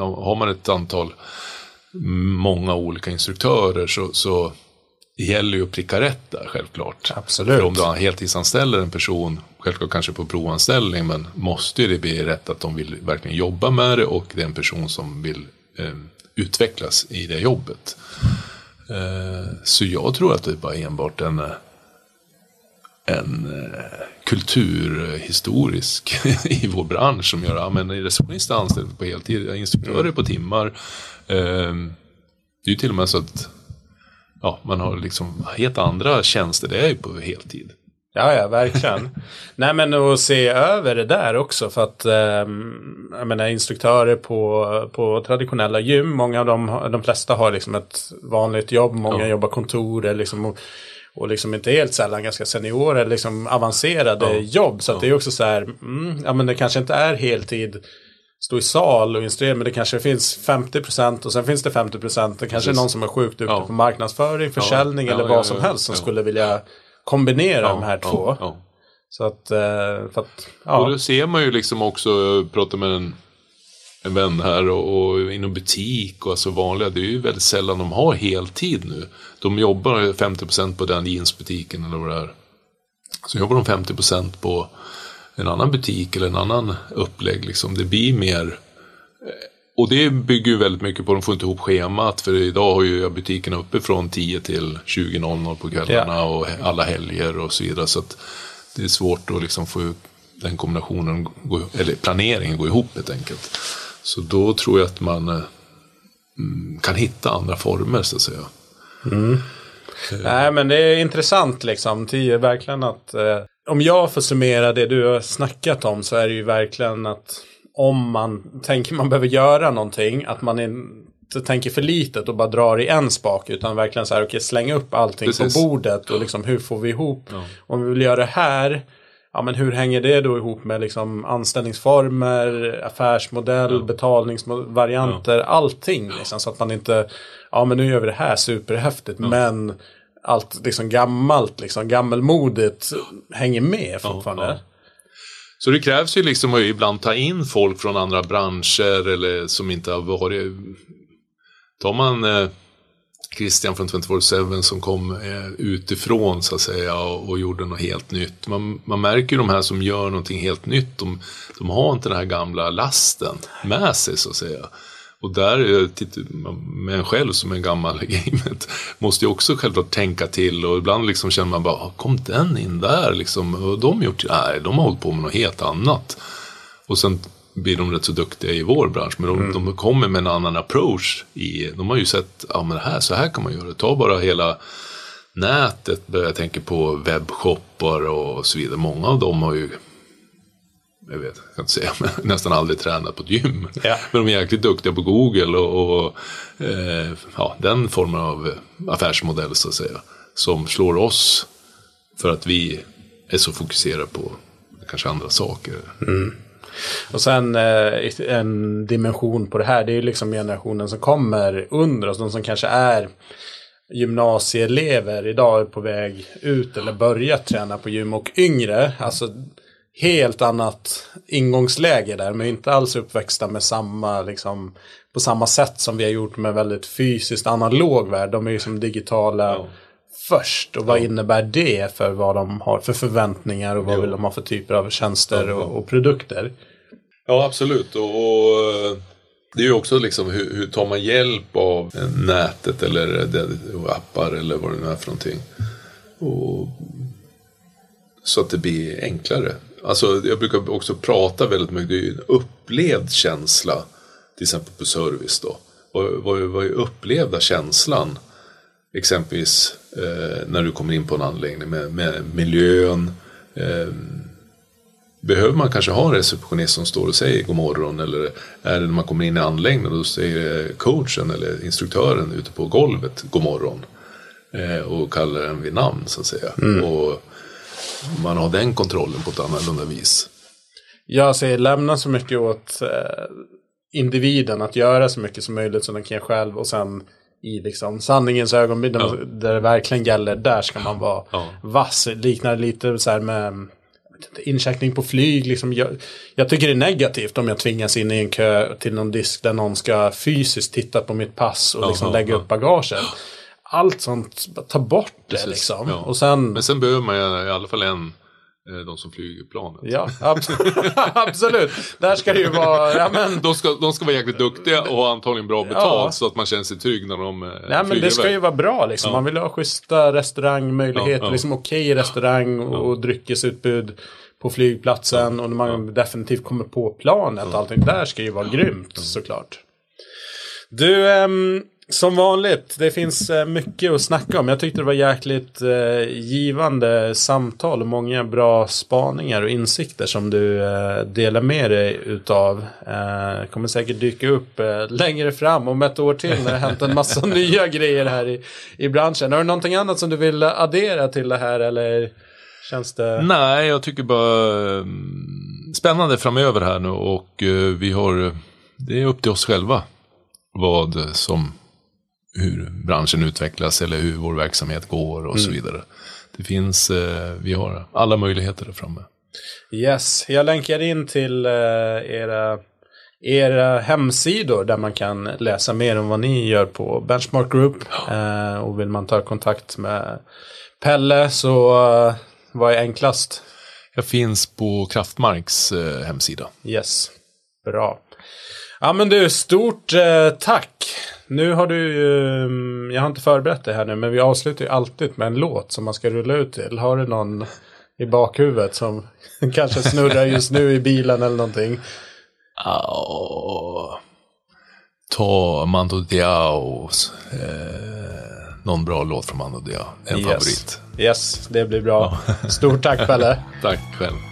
har man ett antal, många olika instruktörer så, så det gäller ju att pricka rätt där självklart. Absolut. För om du heltidsanställer en person, självklart kanske på provanställning, men måste ju det bli rätt att de vill verkligen jobba med det och det är en person som vill eh, utvecklas i det jobbet. Eh, så jag tror att det är bara enbart en eh, en eh, kulturhistorisk i vår bransch som gör att ja, receptionister är anställda på heltid, instruktörer på timmar. Eh, det är ju till och med så att ja, man har liksom helt andra tjänster, det är ju på heltid. Ja, ja, verkligen. Nej, men att se över det där också. För att ehm, jag menar, instruktörer på, på traditionella gym, många av dem, de flesta har liksom ett vanligt jobb, många Ja. jobbar kontor liksom, och, och liksom inte helt sällan ganska seniora, eller liksom avancerade jobb. Så att det är också så här, mm, ja men det kanske inte är heltid stå i sal och instruera, men det kanske finns 50% och sen finns det 50%. Det kanske är någon som är sjukt duktig Ja. på marknadsföring, försäljning Ja, eller vad som helst som skulle vilja kombinera de här två. Så att, eh, för att Och ja. då ser man ju liksom också, jag pratade med en, en vän här och, och inom butik och alltså vanliga, det är ju väldigt sällan de har heltid nu. De jobbar 50% på den jeansbutiken eller vad det är. Så jobbar de 50% på en annan butik eller en annan upplägg. Liksom. Det blir mer eh, och det bygger ju väldigt mycket på att de får inte ihop schemat. För idag har ju butikerna uppe från 10 till 20.00 på kvällarna och alla helger och så vidare. Så att det är svårt att liksom få den kombinationen, eller planeringen gå ihop helt enkelt. Så då tror jag att man eh, mm, kan hitta andra former så att säga. Nej men det är intressant liksom. Det är verkligen att eh, om jag får summera det du har snackat om så är det ju verkligen att om man tänker man behöver göra någonting, att man inte tänker för litet och bara drar i en spak utan verkligen så här, okej slänga upp allting Precis. på bordet och liksom hur får vi ihop, om vi vill göra det här, ja, men hur hänger det då ihop med liksom anställningsformer, affärsmodell, ja. betalningsvarianter, ja. allting. Liksom, så att man inte, ja men nu gör vi det här superhäftigt, ja. men allt liksom gammalt, liksom gammelmodigt hänger med fortfarande. Så det krävs ju liksom att ibland ta in folk från andra branscher eller som inte har varit... Tar man eh, Christian från 24-7 som kom eh, utifrån så att säga och, och, gjorde något helt nytt. Man, man märker ju de här som gör någonting helt nytt, de, de har inte den här gamla lasten med sig så att säga. Och där, med en själv som är gammal i gamet, måste ju också självklart tänka till och ibland liksom känner man bara, kom den in där liksom? Och de gjort, nej, de har hållit på med något helt annat. Och sen blir de rätt så duktiga i vår bransch. Men de, mm. de kommer med en annan approach. I, de har ju sett, ja men här, så här kan man göra. Ta bara hela nätet, jag tänker på webbshoppar och så vidare. Många av dem har ju jag vet, jag kan inte säga, men nästan aldrig tränat på ett gym. Ja. Men de är jäkligt duktiga på Google och, och eh, ja, den formen av affärsmodell så att säga. Som slår oss för att vi är så fokuserade på kanske andra saker. Mm. Och sen eh, en dimension på det här, det är ju liksom generationen som kommer under oss, de som kanske är gymnasieelever idag är på väg ut eller börjat träna på gym och yngre, alltså helt annat ingångsläge där. Men inte alls uppväxta med samma, liksom, på samma sätt som vi har gjort med väldigt fysiskt analog värld. De är ju som digitala ja. först. Och vad ja. innebär det för vad de har för förväntningar och vad jo. vill de ha för typer av tjänster ja. och, och, produkter? Ja, absolut. Och, och, det är ju också liksom hur, hur tar man hjälp av nätet eller appar eller vad det nu är för någonting. Och, så att det blir enklare. Alltså, jag brukar också prata väldigt mycket, det är ju en upplevd känsla. Till exempel på service då. Vad, är upplevda känslan? Exempelvis eh, när du kommer in på en anläggning med, med miljön. Eh, behöver man kanske ha en receptionist som står och säger god morgon? Eller är det när man kommer in i anläggningen och då säger coachen eller instruktören ute på golvet god morgon? Eh, och kallar den vid namn så att säga. Mm. Och, man har den kontrollen på ett annorlunda vis. Jag säger lämna så mycket åt eh, individen att göra så mycket som möjligt som den kan själv och sen i liksom sanningens ögonblick ja. där det verkligen gäller, där ska man vara ja. vass. Liknar lite så här med incheckning på flyg. Liksom, jag, jag, tycker det är negativt om jag tvingas in i en kö till någon disk där någon ska fysiskt titta på mitt pass och liksom lägga upp bagaget allt sånt, ta bort det Precis, liksom. Ja. Och sen... Men sen behöver man ju i alla fall en eh, de som flyger planet. Ja, absolut. Där ska det ju vara... Ja, men... de, ska, de ska vara jäkligt duktiga och ha antagligen bra betalt ja. så att man känner sig trygg när de eh, Nej, men Det ska iväg. ju vara bra liksom. Ja. Man vill ha schyssta restaurangmöjligheter, ja, liksom okej restaurang och dryckesutbud på flygplatsen och när man definitivt kommer på planet. Ja. Allting där ska ju vara grymt såklart. Du, um, som vanligt, det finns eh, mycket att snacka om. Jag tyckte det var jäkligt eh, givande samtal och många bra spaningar och insikter som du eh, delar med dig utav. Eh, kommer säkert dyka upp eh, längre fram om ett år till när det hänt en massa nya grejer här i, i branschen. Har du någonting annat som du vill addera till det här eller känns det? Nej, jag tycker bara mm, spännande framöver här nu och eh, vi har, det är upp till oss själva vad som hur branschen utvecklas eller hur vår verksamhet går och mm. så vidare. Det finns, eh, vi har alla möjligheter där framme. Yes, jag länkar in till eh, era, era hemsidor där man kan läsa mer om vad ni gör på Benchmark Group. Eh, och vill man ta kontakt med Pelle så eh, vad är enklast? Jag finns på Kraftmarks eh, hemsida. Yes, bra. Ja men du, stort eh, tack. Nu har du ju, mm, jag har inte förberett det här nu, men vi avslutar ju alltid med en låt som man ska rulla ut till. Har du någon i bakhuvudet som kanske snurrar just nu i bilen eller någonting? Oh, ta Mando Diao. Eh, någon bra låt från Mando Diao. En yes. favorit. Yes, det blir bra. Stort tack Pelle. tack själv.